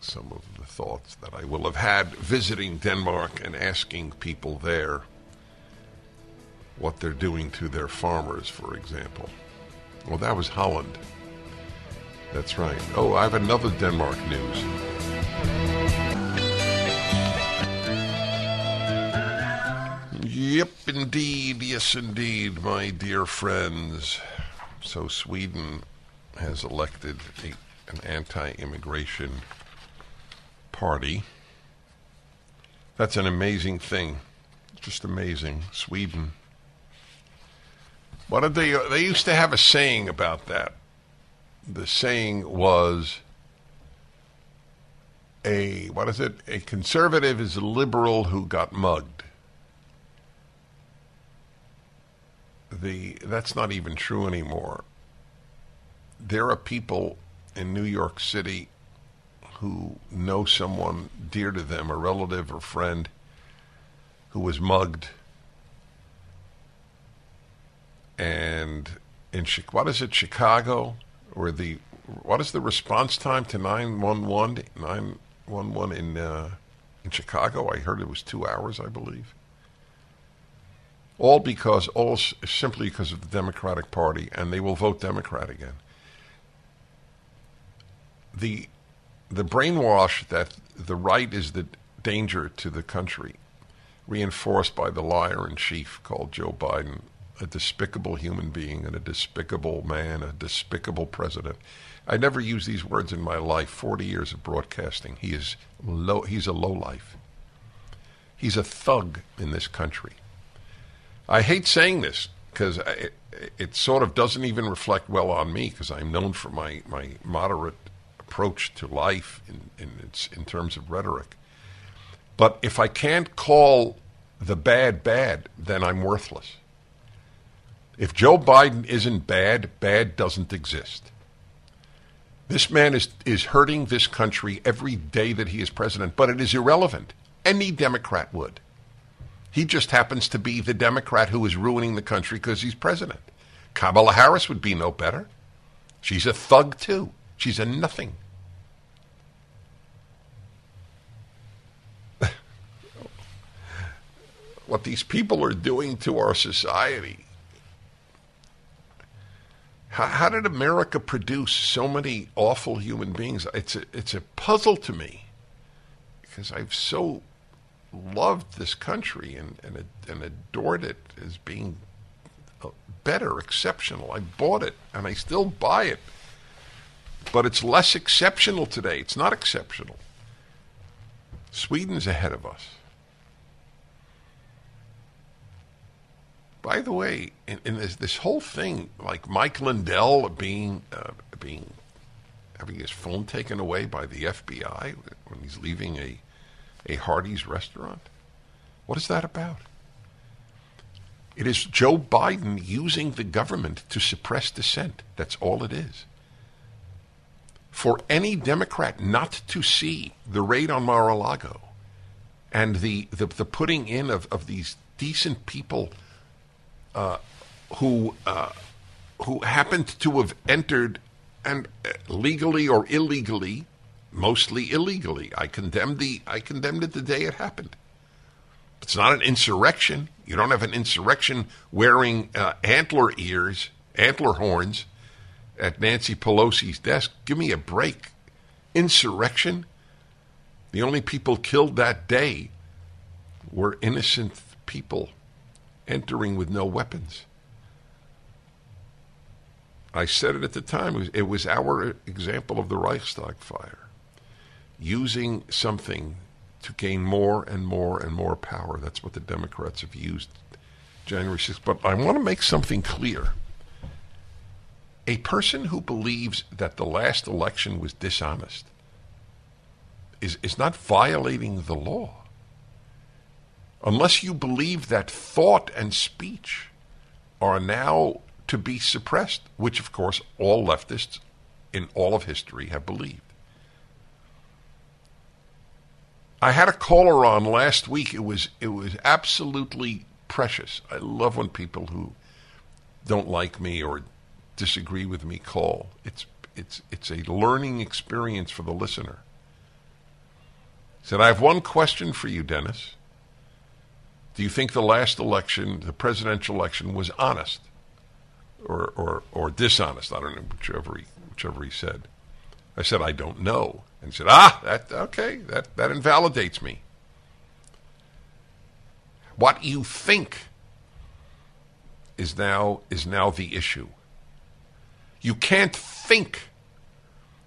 some of the thoughts that I will have had visiting Denmark and asking people there what they're doing to their farmers, for example. Well, that was Holland. That's right. Oh, I have another Denmark news. Yep, indeed. Yes, indeed, my dear friends. So, Sweden has elected a, an anti immigration party. That's an amazing thing. Just amazing. Sweden. What did they? They used to have a saying about that. The saying was, a what is it? A conservative is a liberal who got mugged. The that's not even true anymore. There are people in New York City who know someone dear to them, a relative or friend, who was mugged. And in what is it, Chicago, where the what is the response time to 911 911 in uh, in Chicago? I heard it was two hours, I believe. All because all simply because of the Democratic Party, and they will vote Democrat again. The the brainwash that the right is the danger to the country, reinforced by the liar in chief called Joe Biden, a despicable human being and a despicable man, a despicable president. I never used these words in my life. Forty years of broadcasting. He is low. He's a lowlife. He's a thug in this country. I hate saying this because it, it sort of doesn't even reflect well on me because I'm known for my, my moderate approach to life in, in, in terms of rhetoric. But if I can't call the bad bad, then I'm worthless. If Joe Biden isn't bad, bad doesn't exist. This man is, is hurting this country every day that he is president, but it is irrelevant. Any Democrat would. He just happens to be the Democrat who is ruining the country because he's president. Kamala Harris would be no better. She's a thug, too. She's a nothing. What these people are doing to our society. How, how did America produce so many awful human beings? It's a, it's a puzzle to me because I've so loved this country and, and, and adored it as being uh, better, exceptional. I bought it and I still buy it. But it's less exceptional today. It's not exceptional. Sweden's ahead of us. By the way, in, in this this whole thing, like Mike Lindell being uh, being having his phone taken away by the FBI when he's leaving a a Hardee's restaurant, what is that about? It is Joe Biden using the government to suppress dissent. That's all it is. For any Democrat not to see the raid on Mar-a-Lago and the, the, the putting in of, of these decent people uh, who uh, who happened to have entered and uh, legally or illegally, mostly illegally. I condemned the I condemned it the day it happened. It's not an insurrection. You don't have an insurrection wearing uh, antler ears, antler horns at Nancy Pelosi's desk. Give me a break. Insurrection? The only people killed that day were innocent people entering with no weapons. I said it at the time. It was, it was our example of the Reichstag fire. Using something to gain more and more and more power. That's what the Democrats have used January 6th. But I want to make something clear. A person who believes that the last election was dishonest is, is not violating the law. Unless you believe that thought and speech are now to be suppressed, which, of course, all leftists in all of history have believed. I had a caller on last week. It was it was absolutely precious. I love when people who don't like me or disagree with me call. It's it's it's a learning experience for the listener. He said, I have one question for you, Dennis. Do you think the last election, the presidential election, was honest or, or, or dishonest? I don't know, whichever he, whichever he said. I said, I don't know. And said, ah, that, okay, that, that invalidates me. What you think is now, is now the issue. You can't think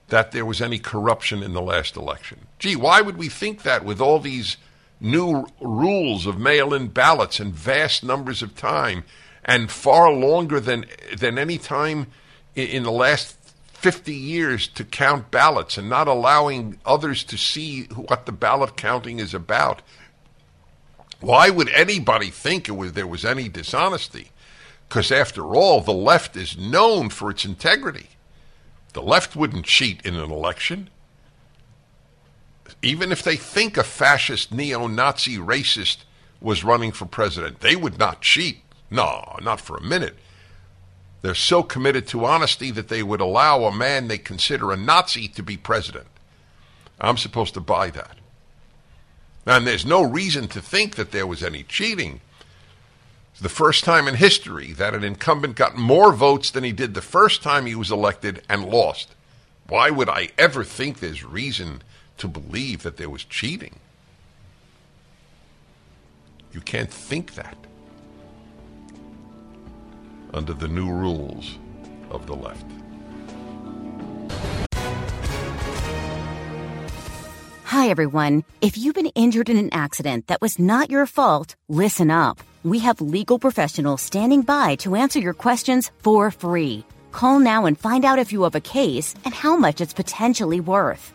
that there was any corruption in the last election. Gee, why would we think that with all these new rules of mail-in ballots and vast numbers of time and far longer than than any time in, in the last 50 years to count ballots and not allowing others to see what the ballot counting is about. Why would anybody think it was there was any dishonesty? Because after all, the left is known for its integrity. The left wouldn't cheat in an election. Even if they think a fascist, neo Nazi racist was running for president, they would not cheat. No, not for a minute. They're so committed to honesty that they would allow a man they consider a Nazi to be president. I'm supposed to buy that. And there's no reason to think that there was any cheating. It's the first time in history that an incumbent got more votes than he did the first time he was elected and lost. Why would I ever think there's reason to believe that there was cheating? You can't think that under the new rules of the left. Hi, everyone. If you've been injured in an accident that was not your fault, listen up. We have legal professionals standing by to answer your questions for free. Call now and find out if you have a case and how much it's potentially worth.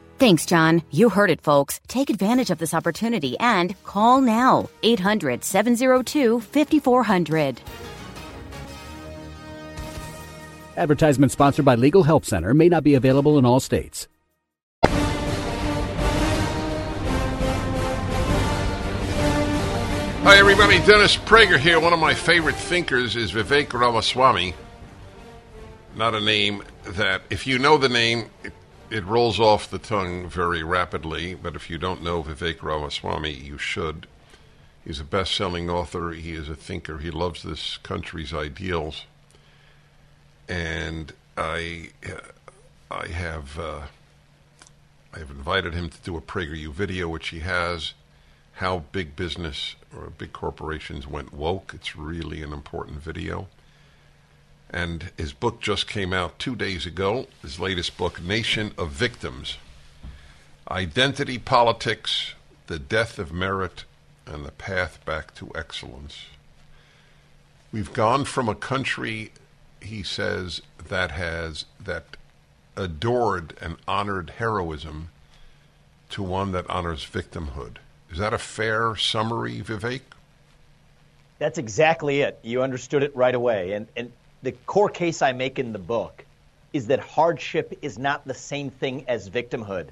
Thanks, John. You heard it, folks. Take advantage of this opportunity and call now 800 702 5400. Advertisement sponsored by Legal Help Center may not be available in all states. Hi, everybody. Dennis Prager here. One of my favorite thinkers is Vivek Ramaswamy. Not a name that, if you know the name, it, it rolls off the tongue very rapidly. But if you don't know Vivek Ramaswamy, you should. He's a best selling author. He is a thinker. He loves this country's ideals. And I, uh, I have, uh, I have invited him to do a PragerU video, which he has how big business or big corporations went woke. It's really an important video. And his book just came out two days ago. His latest book, Nation of Victims Identity Politics, The Death of Merit, and the Path Back to Excellence. We've gone from a country, he says, that has, that adored and honored heroism to one that honors victimhood. Is that a fair summary, Vivek? That's exactly it. You understood it right away. And, and the core case I make in the book is that hardship is not the same thing as victimhood.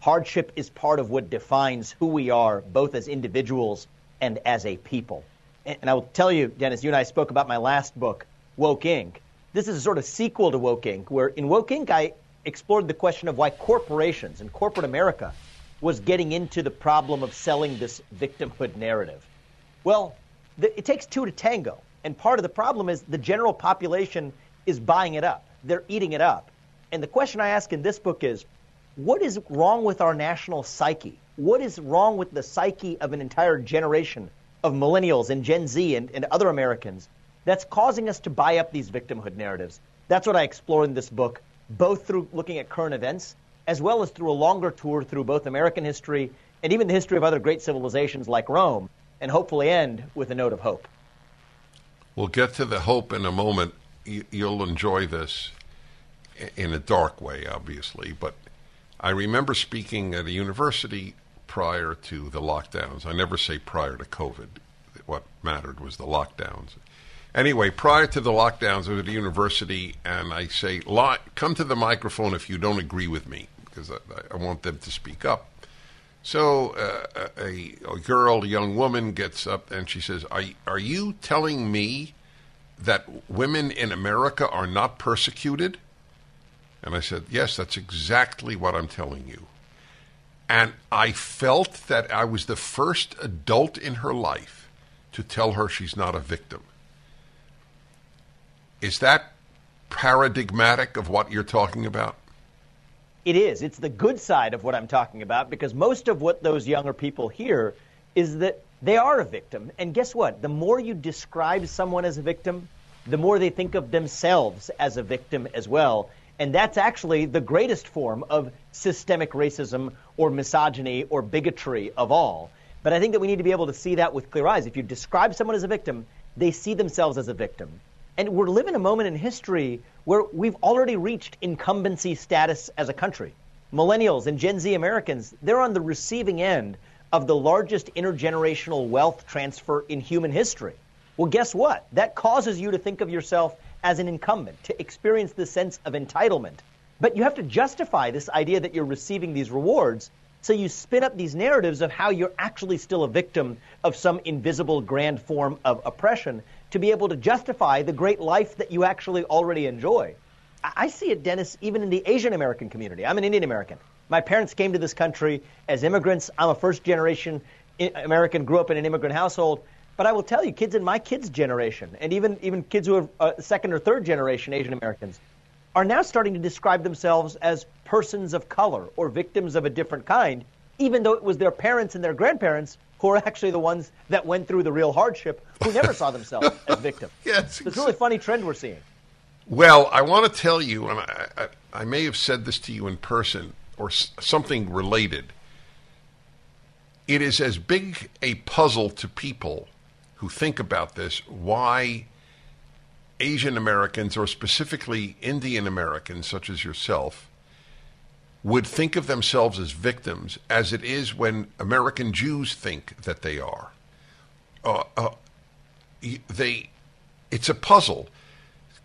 Hardship is part of what defines who we are, both as individuals and as a people. And, I will tell you, Dennis, you and I spoke about my last book, Woke Inc. This is a sort of sequel to Woke Inc., where in Woke Inc., I explored the question of why corporations and corporate America was getting into the problem of selling this victimhood narrative. Well, the, it takes two to tango. And part of the problem is the general population is buying it up. They're eating it up. And the question I ask in this book is what is wrong with our national psyche? What is wrong with the psyche of an entire generation of millennials and Gen Z and, and other Americans that's causing us to buy up these victimhood narratives? That's what I explore in this book, both through looking at current events as well as through a longer tour through both American history and even the history of other great civilizations like Rome, and hopefully end with a note of hope. We'll get to the hope in a moment. You'll enjoy this in a dark way, obviously, but I remember speaking at a university prior to the lockdowns. I never say prior to COVID. What mattered was the lockdowns. Anyway, prior to the lockdowns, I was at a university, and I say, "Come to the microphone if you don't agree with me." because I, I, want them to speak up. So uh, a, a, girl, a young woman, gets up and she says, are, "Are you telling me that women in America are not persecuted?" And I said, "Yes, that's exactly what I'm telling you." And I felt that I was the first adult in her life to tell her she's not a victim. Is that paradigmatic of what you're talking about? It is. It's the good side of what I'm talking about because most of what those younger people hear is that they are a victim. And guess what? The more you describe someone as a victim, the more they think of themselves as a victim as well. And that's actually the greatest form of systemic racism or misogyny or bigotry of all. But I think that we need to be able to see that with clear eyes. If you describe someone as a victim, they see themselves as a victim. And we're living a moment in history where we've already reached incumbency status as a country. Millennials and Gen Z Americans, they're on the receiving end of the largest intergenerational wealth transfer in human history. Well, guess what? That causes you to think of yourself as an incumbent, to experience the sense of entitlement. But you have to justify this idea that you're receiving these rewards. So you spin up these narratives of how you're actually still a victim of some invisible grand form of oppression to be able to justify the great life that you actually already enjoy. I see it, Dennis, even in the Asian American community. I'm an Indian American. My parents came to this country as immigrants. I'm a first generation American, grew up in an immigrant household. But I will tell you, kids in my kids' generation, and even, even kids who are uh, second or third generation Asian Americans, are now starting to describe themselves as persons of color or victims of a different kind, even though it was their parents and their grandparents who are actually the ones that went through the real hardship, who never saw themselves as victims. yes, so it's a really funny trend we're seeing. Well, I want to tell you, and I, I, I may have said this to you in person or s- something related. It is as big a puzzle to people who think about this why Asian Americans, or specifically Indian Americans, such as yourself, would think of themselves as victims as it is when American Jews think that they are. Uh, uh, they, it's a puzzle.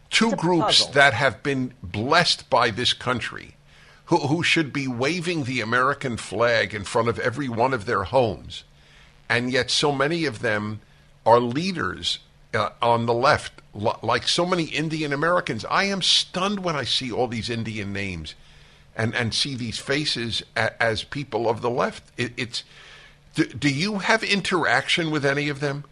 Two a groups puzzle. that have been blessed by this country, who, who should be waving the American flag in front of every one of their homes, and yet so many of them are leaders uh, on the left, li- like so many Indian Americans. I am stunned when I see all these Indian names and, and see these faces a, as people of the left. It, it's do, do you have interaction with any of them?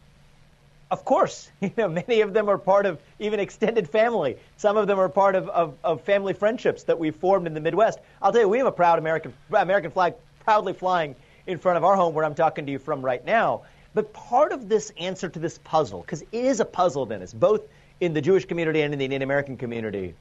Of course, you know, many of them are part of even extended family. Some of them are part of, of, of family friendships that we've formed in the Midwest. I'll tell you, we have a proud American American flag proudly flying in front of our home where I'm talking to you from right now. But part of this answer to this puzzle, because it is a puzzle, Dennis, both in the Jewish community and in the Indian American community,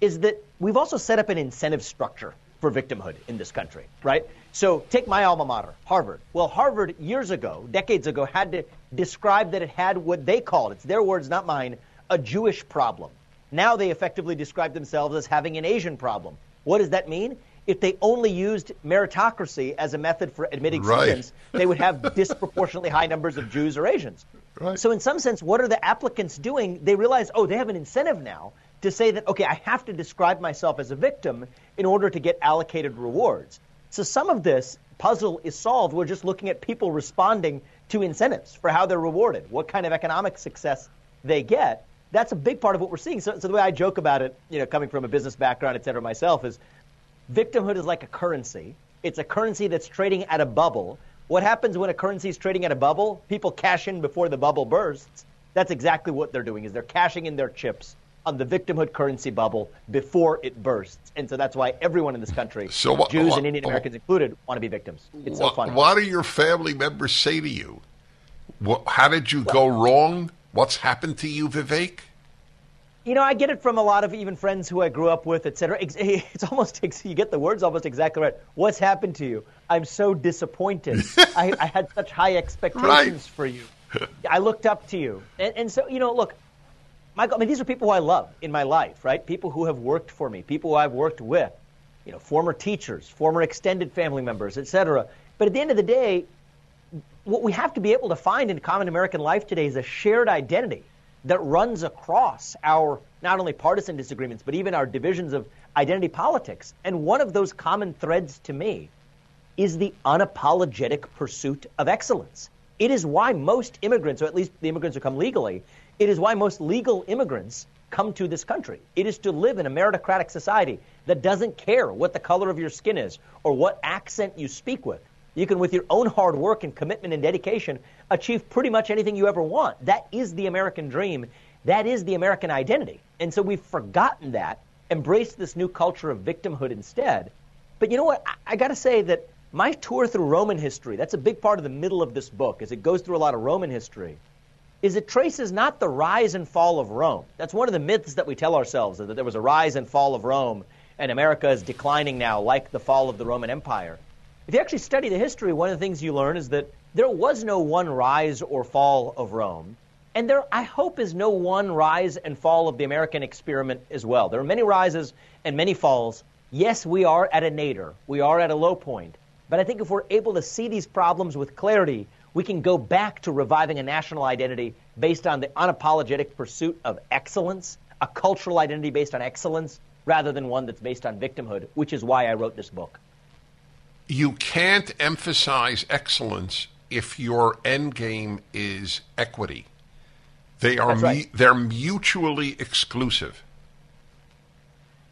is that we've also set up an incentive structure for victimhood in this country, right? So take my alma mater, Harvard. Well, Harvard years ago, decades ago, had to describe that it had what they called, it's their words, not mine, a Jewish problem. Now they effectively describe themselves as having an Asian problem. What does that mean? If they only used meritocracy as a method for admitting Right. students, they would have disproportionately high numbers of Jews or Asians. Right. So, in some sense, what are the applicants doing? They realize, oh, they have an incentive now to say that, okay, I have to describe myself as a victim in order to get allocated rewards. So, some of this puzzle is solved. We're just looking at people responding to incentives for how they're rewarded, what kind of economic success they get. That's a big part of what we're seeing. So, so the way I joke about it, you know, coming from a business background, et cetera, myself, is victimhood is like a currency. It's a currency that's trading at a bubble. What happens when a currency is trading at a bubble? People cash in before the bubble bursts. That's exactly what they're doing is they're cashing in their chips on the victimhood currency bubble before it bursts. And so that's why everyone in this country, So Jews and Indian Americans included, want to be victims. It's so funny. what do your family members say to you? What, how did you go wrong? What's happened to you, Vivek? You know, I get it from a lot of even friends who I grew up with, et cetera. It's, it's almost, you get the words almost exactly right. What's happened to you? I'm so disappointed. I, I had such high expectations Right. for you. I looked up to you. And, and so, you know, look, Michael, I mean, these are people who I love in my life, right? People who have worked for me, people who I've worked with, you know, former teachers, former extended family members, et cetera. But at the end of the day, what we have to be able to find in common American life today is a shared identity that runs across our not only partisan disagreements, but even our divisions of identity politics. And one of those common threads to me is the unapologetic pursuit of excellence. It is why most immigrants, or at least the immigrants who come legally, it is why most legal immigrants come to this country. It is to live in a meritocratic society that doesn't care what the color of your skin is or what accent you speak with. You can, with your own hard work and commitment and dedication, achieve pretty much anything you ever want. That is the American dream. That is the American identity. And so we've forgotten that, embraced this new culture of victimhood instead. But you know what? I, I got to say that my tour through Roman history, that's a big part of the middle of this book, as it goes through a lot of Roman history, is it traces not the rise and fall of Rome. That's one of the myths that we tell ourselves, that there was a rise and fall of Rome, and America is declining now, like the fall of the Roman Empire. If you actually study the history, one of the things you learn is that there was no one rise or fall of Rome. And there, I hope, is no one rise and fall of the American experiment as well. There are many rises and many falls. Yes, we are at a nadir. We are at a low point. But I think if we're able to see these problems with clarity, we can go back to reviving a national identity based on the unapologetic pursuit of excellence, a cultural identity based on excellence, rather than one that's based on victimhood, which is why I wrote this book. You can't emphasize excellence if your end game is equity. They are right. they're mutually exclusive.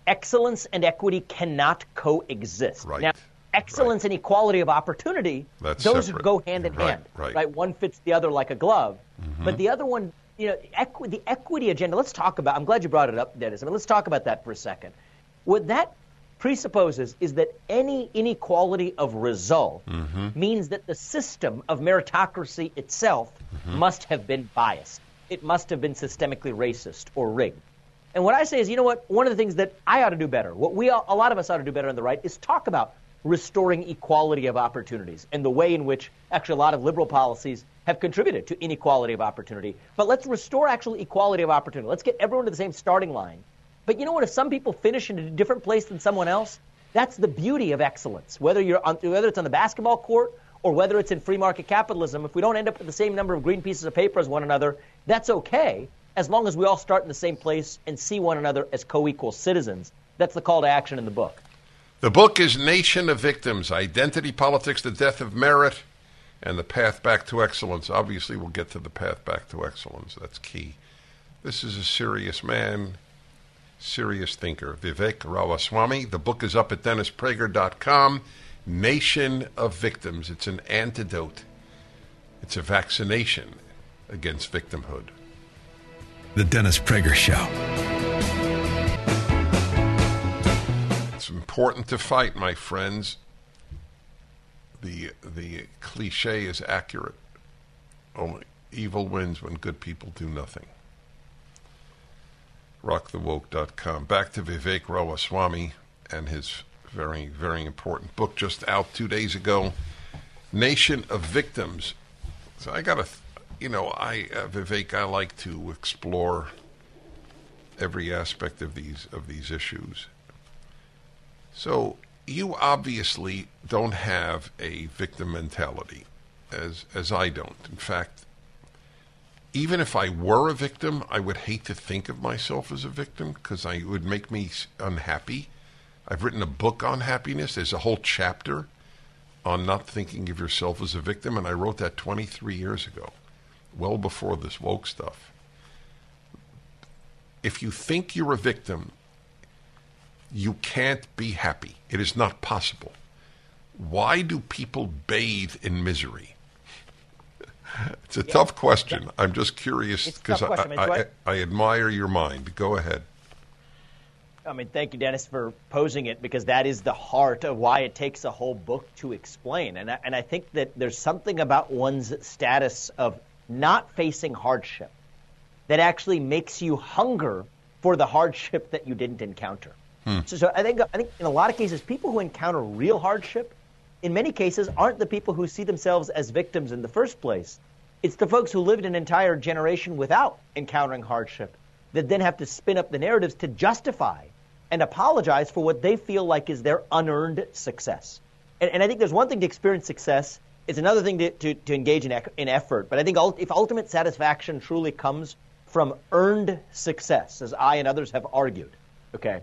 Excellence and equity cannot coexist. Right. Now, excellence right. and equality of opportunity, That's those separate. go hand in Right, hand. right. One fits the other like a glove. Mm-hmm. But the other one, you know, equi- the equity agenda, let's talk about I'm glad you brought it up, Dennis. I mean, let's talk about that for a second. What that presupposes is that any inequality of result Mm-hmm. means that the system of meritocracy itself Mm-hmm. must have been biased. It must have been systemically racist or rigged. And what I say is, you know what? One of the things that I ought to do better, what we all, a lot of us ought to do better on the right, is talk about restoring equality of opportunities and the way in which actually a lot of liberal policies have contributed to inequality of opportunity. But let's restore actual equality of opportunity. Let's get everyone to the same starting line. But you know what? If some people finish in a different place than someone else, that's the beauty of excellence. Whether you're on, whether it's on the basketball court or whether it's in free market capitalism, if we don't end up with the same number of green pieces of paper as one another, that's okay as long as we all start in the same place and see one another as co-equal citizens. That's the call to action in the book. The book is Nation of Victims Identity, Politics, the Death of Merit, and the Path Back to Excellence. Obviously, we'll get to the path back to excellence. That's key. This is a serious man, serious thinker. Vivek Ramaswamy. The book is up at DennisPrager.com. Nation of Victims. It's an antidote, it's a vaccination against victimhood. The Dennis Prager Show. Important to fight, my friends. The the cliche is accurate. Only evil wins when good people do nothing. RockTheWoke.com. Back to Vivek Ramaswamy and his very, very important book just out two days ago, Nation of Victims. So I got to, you know, I uh, Vivek, I like to explore every aspect of these of these issues. So you obviously don't have a victim mentality, as as I don't. In fact, even if I were a victim, I would hate to think of myself as a victim because I it would make me unhappy. I've written a book on happiness. There's a whole chapter on not thinking of yourself as a victim, and I wrote that 23 years ago, well before this woke stuff. If you think you're a victim, you can't be happy. It is not possible. Why do people bathe in misery? It's a tough question. I'm just curious because tough I, I. I admire your mind. Go ahead. I mean, thank you, Dennis, for posing it because that is the heart of why it takes a whole book to explain. And I, and I think that there's something about one's status of not facing hardship that actually makes you hunger for the hardship that you didn't encounter. Hmm. So, so I think I think in a lot of cases, people who encounter real hardship, in many cases, aren't the people who see themselves as victims in the first place. It's the folks who lived an entire generation without encountering hardship that then have to spin up the narratives to justify and apologize for what they feel like is their unearned success. And, and I think there's one thing to experience success. It's another thing to, to, to engage in, in effort. But I think if ultimate satisfaction truly comes from earned success, as I and others have argued, okay,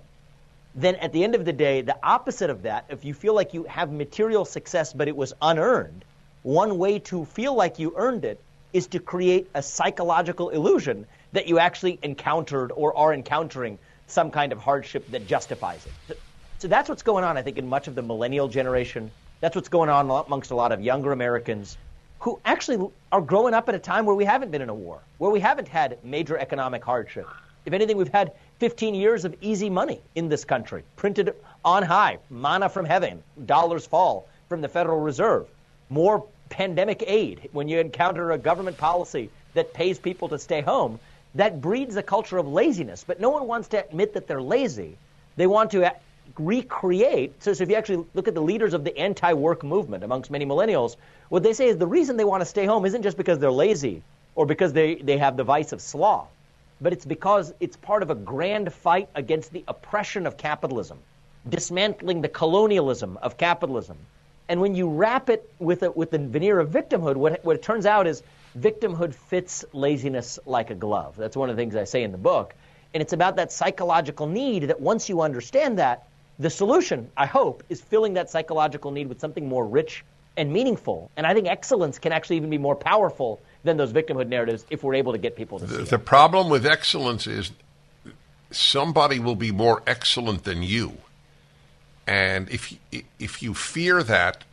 then at the end of the day, the opposite of that, if you feel like you have material success but it was unearned, one way to feel like you earned it is to create a psychological illusion that you actually encountered or are encountering some kind of hardship that justifies it. So, so that's what's going on, I think, in much of the millennial generation. That's what's going on amongst a lot of younger Americans who actually are growing up at a time where we haven't been in a war, where we haven't had major economic hardship. If anything, we've had 15 years of easy money in this country, printed on high, manna from heaven, dollars fall from the Federal Reserve, more pandemic aid when you encounter a government policy that pays people to stay home. That breeds a culture of laziness, but no one wants to admit that they're lazy. They want to uh, recreate. So, so if you actually look at the leaders of the anti work movement amongst many millennials, what they say is the reason they want to stay home isn't just because they're lazy or because they, they have the vice of sloth but it's because it's part of a grand fight against the oppression of capitalism, dismantling the colonialism of capitalism. And when you wrap it with, a, with the veneer of victimhood, what, what it turns out is victimhood fits laziness like a glove. That's one of the things I say in the book. And it's about that psychological need that once you understand that, the solution, I hope, is filling that psychological need with something more rich and meaningful. And I think excellence can actually even be more powerful than those victimhood narratives if we're able to get people to the, see the it. problem with excellence is somebody will be more excellent than you, and if if you fear that,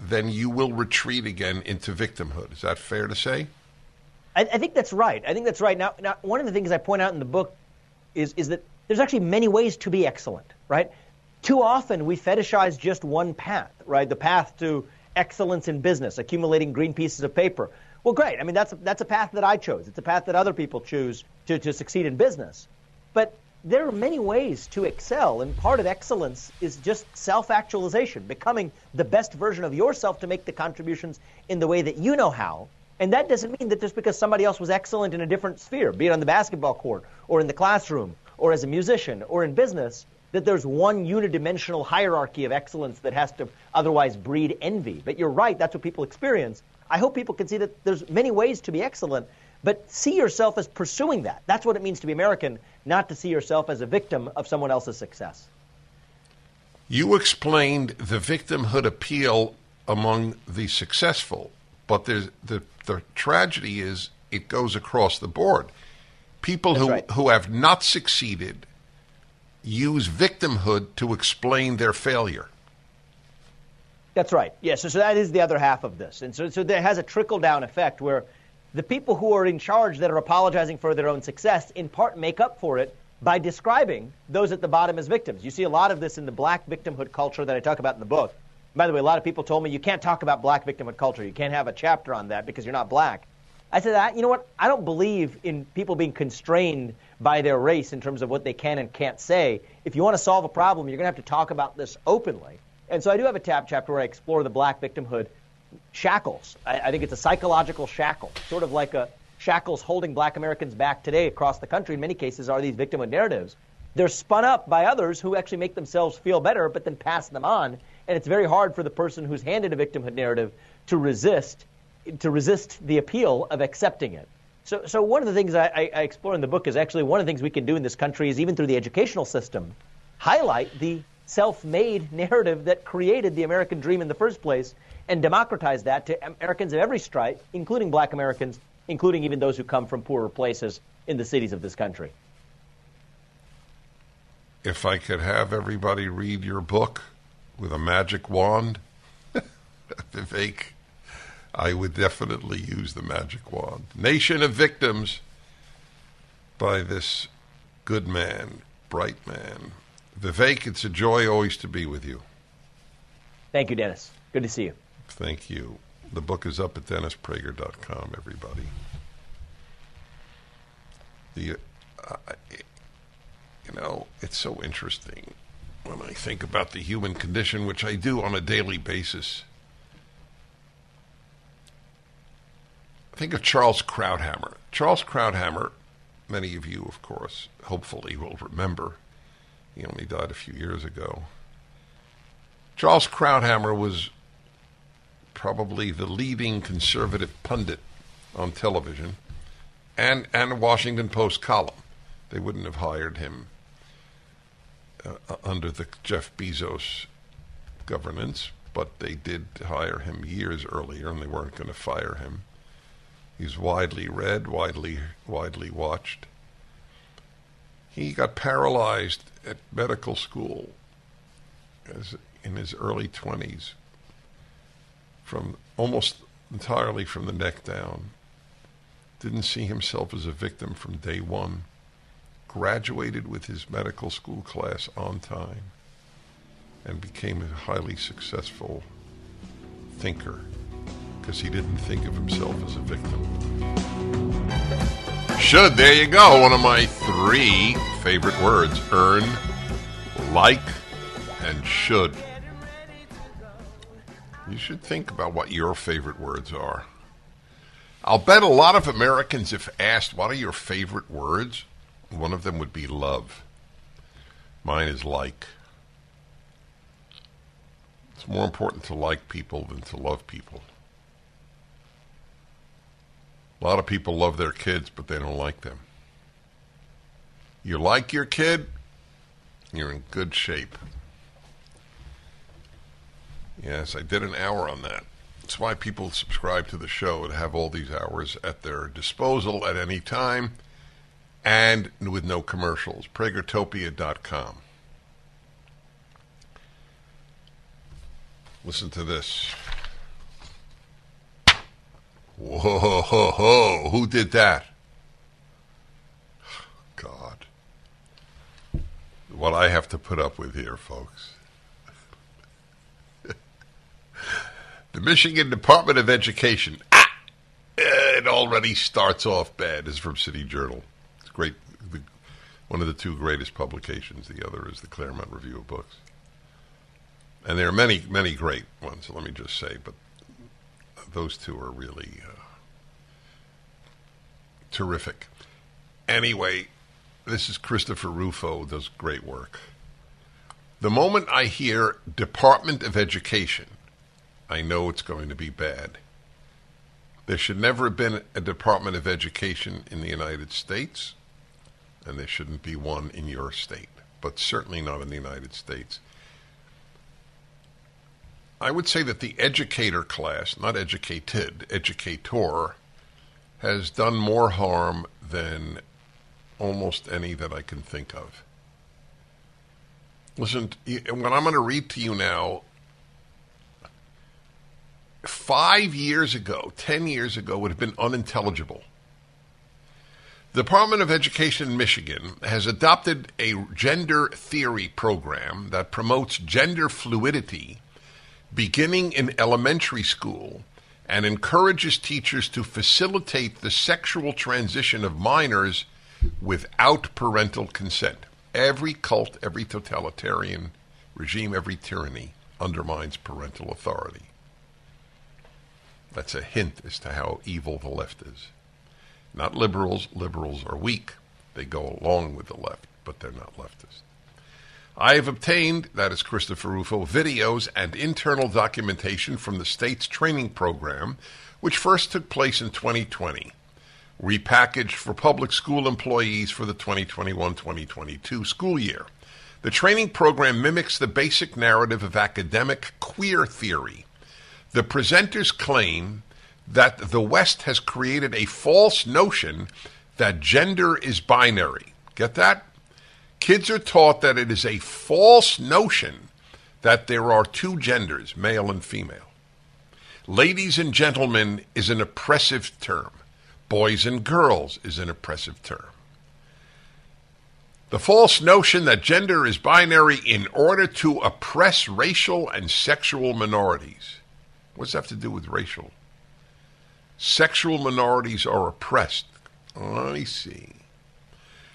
then you will retreat again into victimhood. Is that fair to say? I, I think that's right. I think that's right. Now, now, one of the things I point out in the book is is that there's actually many ways to be excellent, right? Too often we fetishize just one path, right? The path to excellence in business, accumulating green pieces of paper. Well, great. I mean, that's, that's a path that I chose. It's a path that other people choose to, to succeed in business. But there are many ways to excel, and part of excellence is just self actualization, becoming the best version of yourself to make the contributions in the way that you know how. And that doesn't mean that just because somebody else was excellent in a different sphere, be it on the basketball court, or in the classroom, or as a musician, or in business, that there's one unidimensional hierarchy of excellence that has to otherwise breed envy. But you're right, that's what people experience. I hope people can see that there's many ways to be excellent, but see yourself as pursuing that. That's what it means to be American, not to see yourself as a victim of someone else's success. You explained the victimhood appeal among the successful, but the the tragedy is it goes across the board. People That's who right. who have not succeeded use victimhood to explain their failure. That's right. Yes. so, so that is the other half of this. And so, so there has a trickle down effect where the people who are in charge that are apologizing for their own success in part make up for it by describing those at the bottom as victims. You see a lot of this in the black victimhood culture that I talk about in the book. By the way, a lot of people told me you can't talk about black victimhood culture. You can't have a chapter on that because you're not black. I said, you know what? I don't believe in people being constrained by their race in terms of what they can and can't say. If you want to solve a problem, you're going to have to talk about this openly. And so I do have a tab chapter where I explore the black victimhood shackles. I, I think it's a psychological shackle, sort of like a shackles holding black Americans back today across the country. In many cases, are these victimhood narratives. They're spun up by others who actually make themselves feel better, but then pass them on. And it's very hard for the person who's handed a victimhood narrative to resist to resist the appeal of accepting it. So, so one of the things I, I, I explore in the book is actually one of the things we can do in this country is even through the educational system, highlight the self-made narrative that created the American dream in the first place and democratized that to Americans of every stripe, including black Americans, including even those who come from poorer places in the cities of this country. If I could have everybody read your book with a magic wand, Vivek, I would definitely use the magic wand. Nation of Victims by this good man, bright man. Vivek, it's a joy always to be with you. Thank you, Dennis. Good to see you. Thank you. The book is up at DennisPrager.com, everybody. The, uh, you know, it's so interesting when I think about the human condition, which I do on a daily basis. Think of Charles Krauthammer. Charles Krauthammer, many of you, of course, hopefully will remember. He only died a few years ago. Charles Krauthammer was probably the leading conservative pundit on television and, and a Washington Post column. They wouldn't have hired him uh, under the Jeff Bezos governance, but they did hire him years earlier and they weren't going to fire him. He's widely read, widely widely watched. He got paralyzed at medical school as in his early 20s from almost entirely from the neck down. Didn't see himself as a victim from day one. graduated with his medical school class on time, and became a highly successful thinker because he didn't think of himself as a victim. Should, there you go. One of my three favorite words earn, like, and should. You should think about what your favorite words are. I'll bet a lot of Americans, if asked, what are your favorite words? One of them would be love. Mine is like. It's more important to like people than to love people. A lot of people love their kids, but they don't like them. You like your kid, you're in good shape. Yes, I did an hour on that. That's why people subscribe to the show and have all these hours at their disposal at any time and with no commercials. Pragertopia.com. Listen to this. Whoa, ho, ho. who did that? God. What I have to put up with here, folks. the Michigan Department of Education. Ah, it already starts off bad. This is from City Journal. It's great. The, one of the two greatest publications. The other is the Claremont Review of Books. And there are many, many great ones, let me just say, but those two are really uh, terrific. Anyway, this is Christopher Rufo, does great work. The moment I hear Department of Education, I know it's going to be bad. There should never have been a Department of Education in the United States, and there shouldn't be one in your state, but certainly not in the United States. I would say that the educator class, not educated, educator, has done more harm than almost any that I can think of. Listen, what I'm going to read to you now, five years ago, ten years ago, would have been unintelligible. The Department of Education in Michigan has adopted a gender theory program that promotes gender fluidity beginning in elementary school and encourages teachers to facilitate the sexual transition of minors without parental consent. Every cult, every totalitarian regime, every tyranny undermines parental authority. That's a hint as to how evil the left is. Not liberals. Liberals are weak. They go along with the left, but they're not leftists. I have obtained, that is Christopher Rufo, videos and internal documentation from the state's training program, which first took place in 2020, repackaged for public school employees for the 2021 2022 school year. The training program mimics the basic narrative of academic queer theory. The presenters claim that the West has created a false notion that gender is binary. Get that? Kids are taught that it is a false notion that there are two genders, male and female. Ladies and gentlemen is an oppressive term. Boys and girls is an oppressive term. The false notion that gender is binary in order to oppress racial and sexual minorities. What does that have to do with racial? Sexual minorities are oppressed. I see.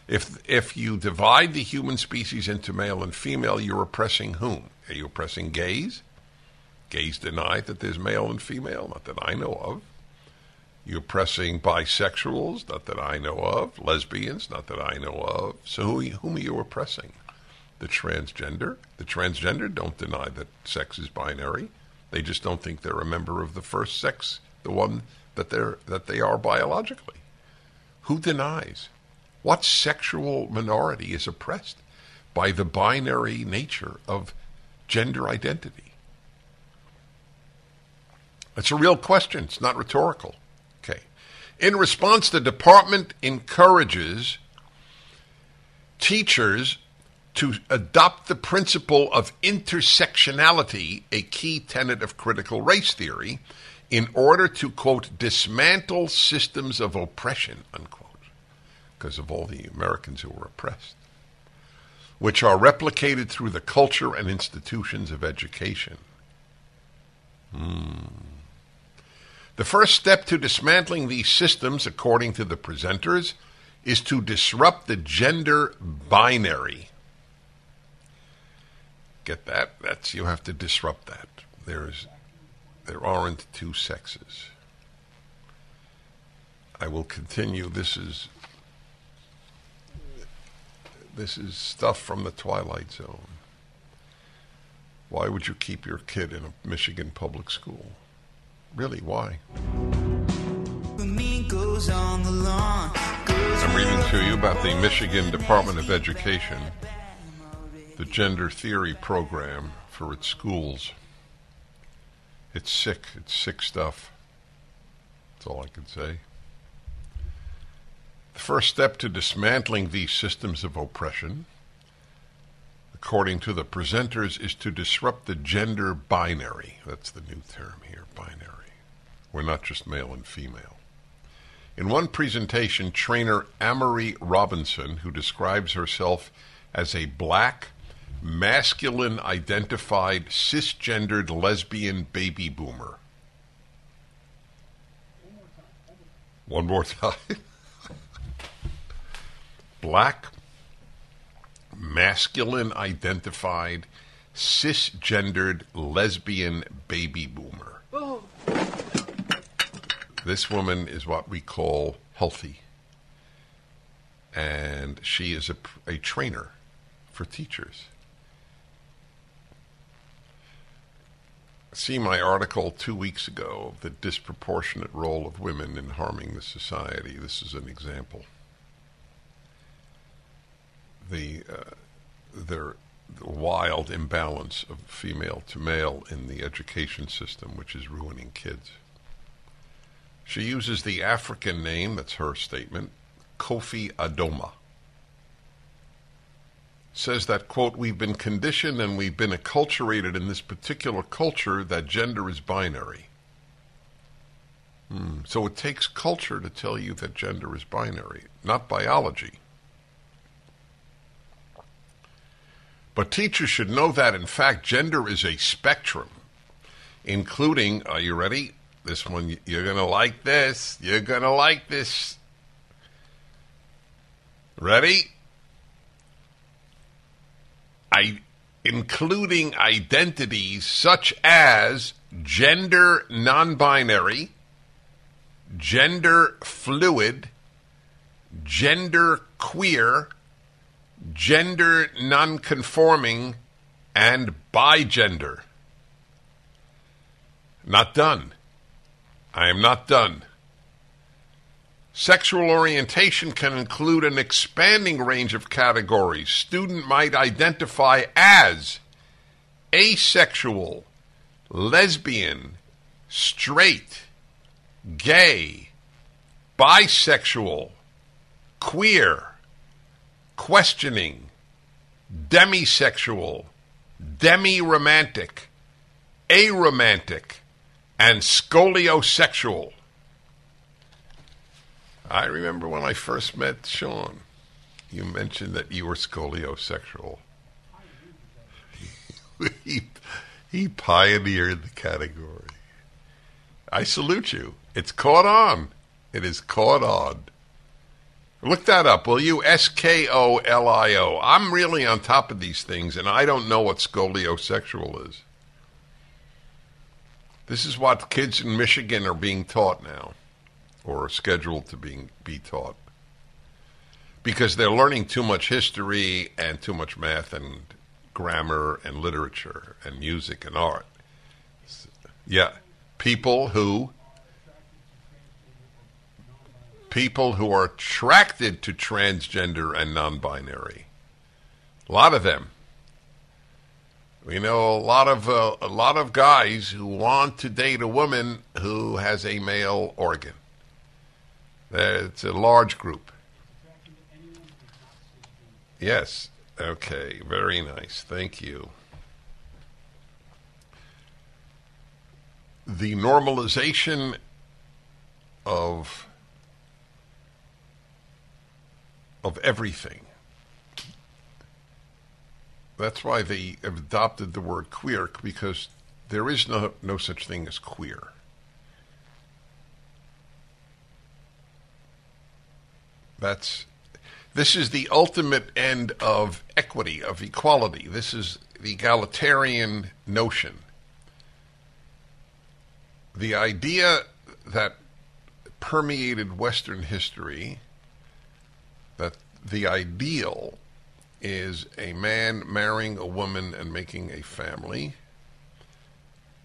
If if you divide the human species into male and female, you're oppressing whom? Are you oppressing gays? Gays deny that there's male and female, not that I know of. You're oppressing bisexuals, not that I know of. Lesbians, not that I know of. So who, whom are you oppressing? The transgender? The transgender don't deny that sex is binary. They just don't think they're a member of the first sex, the one that they're that they are biologically. Who denies? What sexual minority is oppressed by the binary nature of gender identity? It's a real question. It's not rhetorical. Okay. In response, the department encourages teachers to adopt the principle of intersectionality, a key tenet of critical race theory, in order to, quote, dismantle systems of oppression, unquote. Because of all the Americans who were oppressed, which are replicated through the culture and institutions of education. Hmm. The first step to dismantling these systems, according to the presenters, is to disrupt the gender binary. Get that? That's you have to disrupt that. There's there aren't two sexes. I will continue. This is this is stuff from the Twilight Zone. Why would you keep your kid in a Michigan public school? Really, why? I'm reading to you about the Michigan Department of Education, the gender theory program for its schools. It's sick. It's sick stuff. That's all I can say. The first step to dismantling these systems of oppression, according to the presenters, is to disrupt the gender binary. That's the new term here binary. We're not just male and female. In one presentation, trainer Amorie Robinson, who describes herself as a black, masculine identified, cisgendered lesbian baby boomer. One more time. black, masculine identified, cisgendered lesbian baby boomer. This woman is what we call healthy. And she is a, a trainer for teachers. See my article two weeks ago of the disproportionate role of women in harming the society. This is an example. The, uh, their the wild imbalance of female to male in the education system, which is ruining kids. She uses the African name, that's her statement, Kofi Adoma. Says that, quote, we've been conditioned and we've been acculturated in this particular culture that gender is binary. Hmm. So it takes culture to tell you that gender is binary, not biology. But teachers should know that, in fact, gender is a spectrum, including, are you ready? This one, you're going to like this. You're going to like this. Ready? I, including identities such as gender non binary, gender fluid, gender queer, gender non-conforming, and bigender. Not done. I am not done. Sexual orientation can include an expanding range of categories. Student might identify as asexual, lesbian, straight, gay, bisexual, queer, questioning, demisexual, demi-romantic, aromantic, and skoliosexual. I remember when I first met Sean, you mentioned that you were skoliosexual. he, he pioneered the category. I salute you. It's caught on. It is caught on. Look that up, will you? S K O L I O. I'm really on top of these things, and I don't know what skoliosexual is. This is what kids in Michigan are being taught now, or are scheduled to being, be taught. Because they're learning too much history and too much math and grammar and literature and music and art. Yeah, people who people who are attracted to transgender and non binary. A lot of them. We know a lot of uh, a lot of guys who want to date a woman who has a male organ. It's a large group. Yes. Okay. Very nice. Thank you. The normalization of of everything. That's why they have adopted the word queer because there is no, no such thing as queer. That's this is the ultimate end of equity, of equality. This is the egalitarian notion. The idea that permeated Western history the ideal is a man marrying a woman and making a family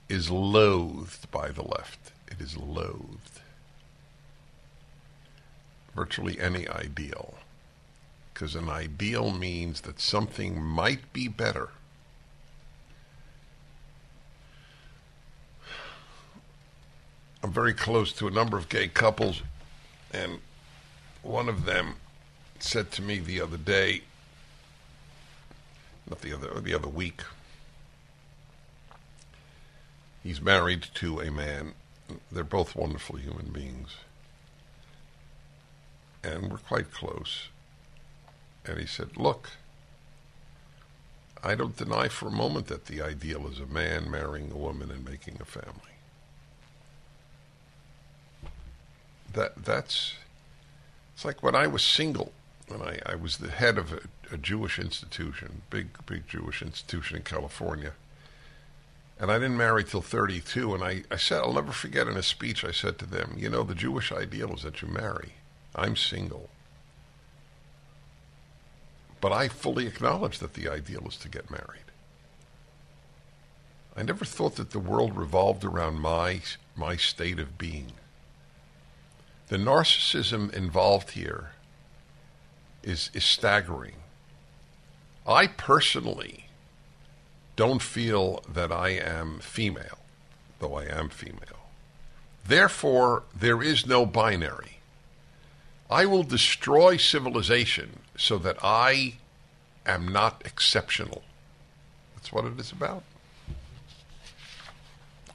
is loathed by the left. It is loathed. Virtually any ideal. Because an ideal means that something might be better. I'm very close to a number of gay couples, and one of them said to me the other day, not the other, the other week. He's married to a man. They're both wonderful human beings, and we're quite close. And he said, "Look, I don't deny for a moment that the ideal is a man marrying a woman and making a family. That that's it's like when I was single and I, I was the head of a, a Jewish institution, big big Jewish institution in California. And I didn't marry till 32. And I, I said, I'll never forget in a speech, I said to them, you know, the Jewish ideal is that you marry. I'm single. But I fully acknowledge that the ideal is to get married. I never thought that the world revolved around my, my state of being. The narcissism involved here is, is staggering. I personally don't feel that I am female, though I am female. Therefore, there is no binary. I will destroy civilization so that I am not exceptional. That's what it is about.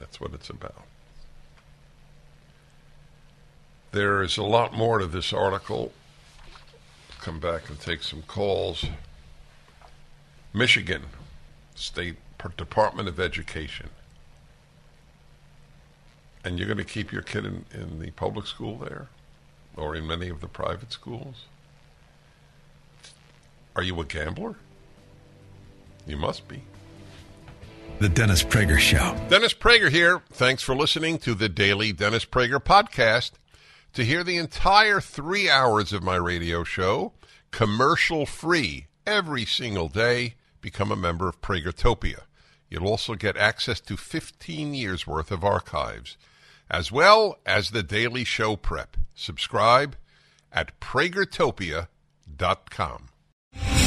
That's what it's about. There is a lot more to this article. Come back and take some calls. Michigan State Department of Education. And you're going to keep your kid in, in the public school there? Or in many of the private schools? Are you a gambler? You must be. The Dennis Prager Show. Dennis Prager here. Thanks for listening to the daily Dennis Prager podcast. To hear the entire three hours of my radio show, commercial free, every single day, become a member of Pragertopia. You'll also get access to 15 years worth of archives, as well as the daily show prep. Subscribe at pragertopia.com.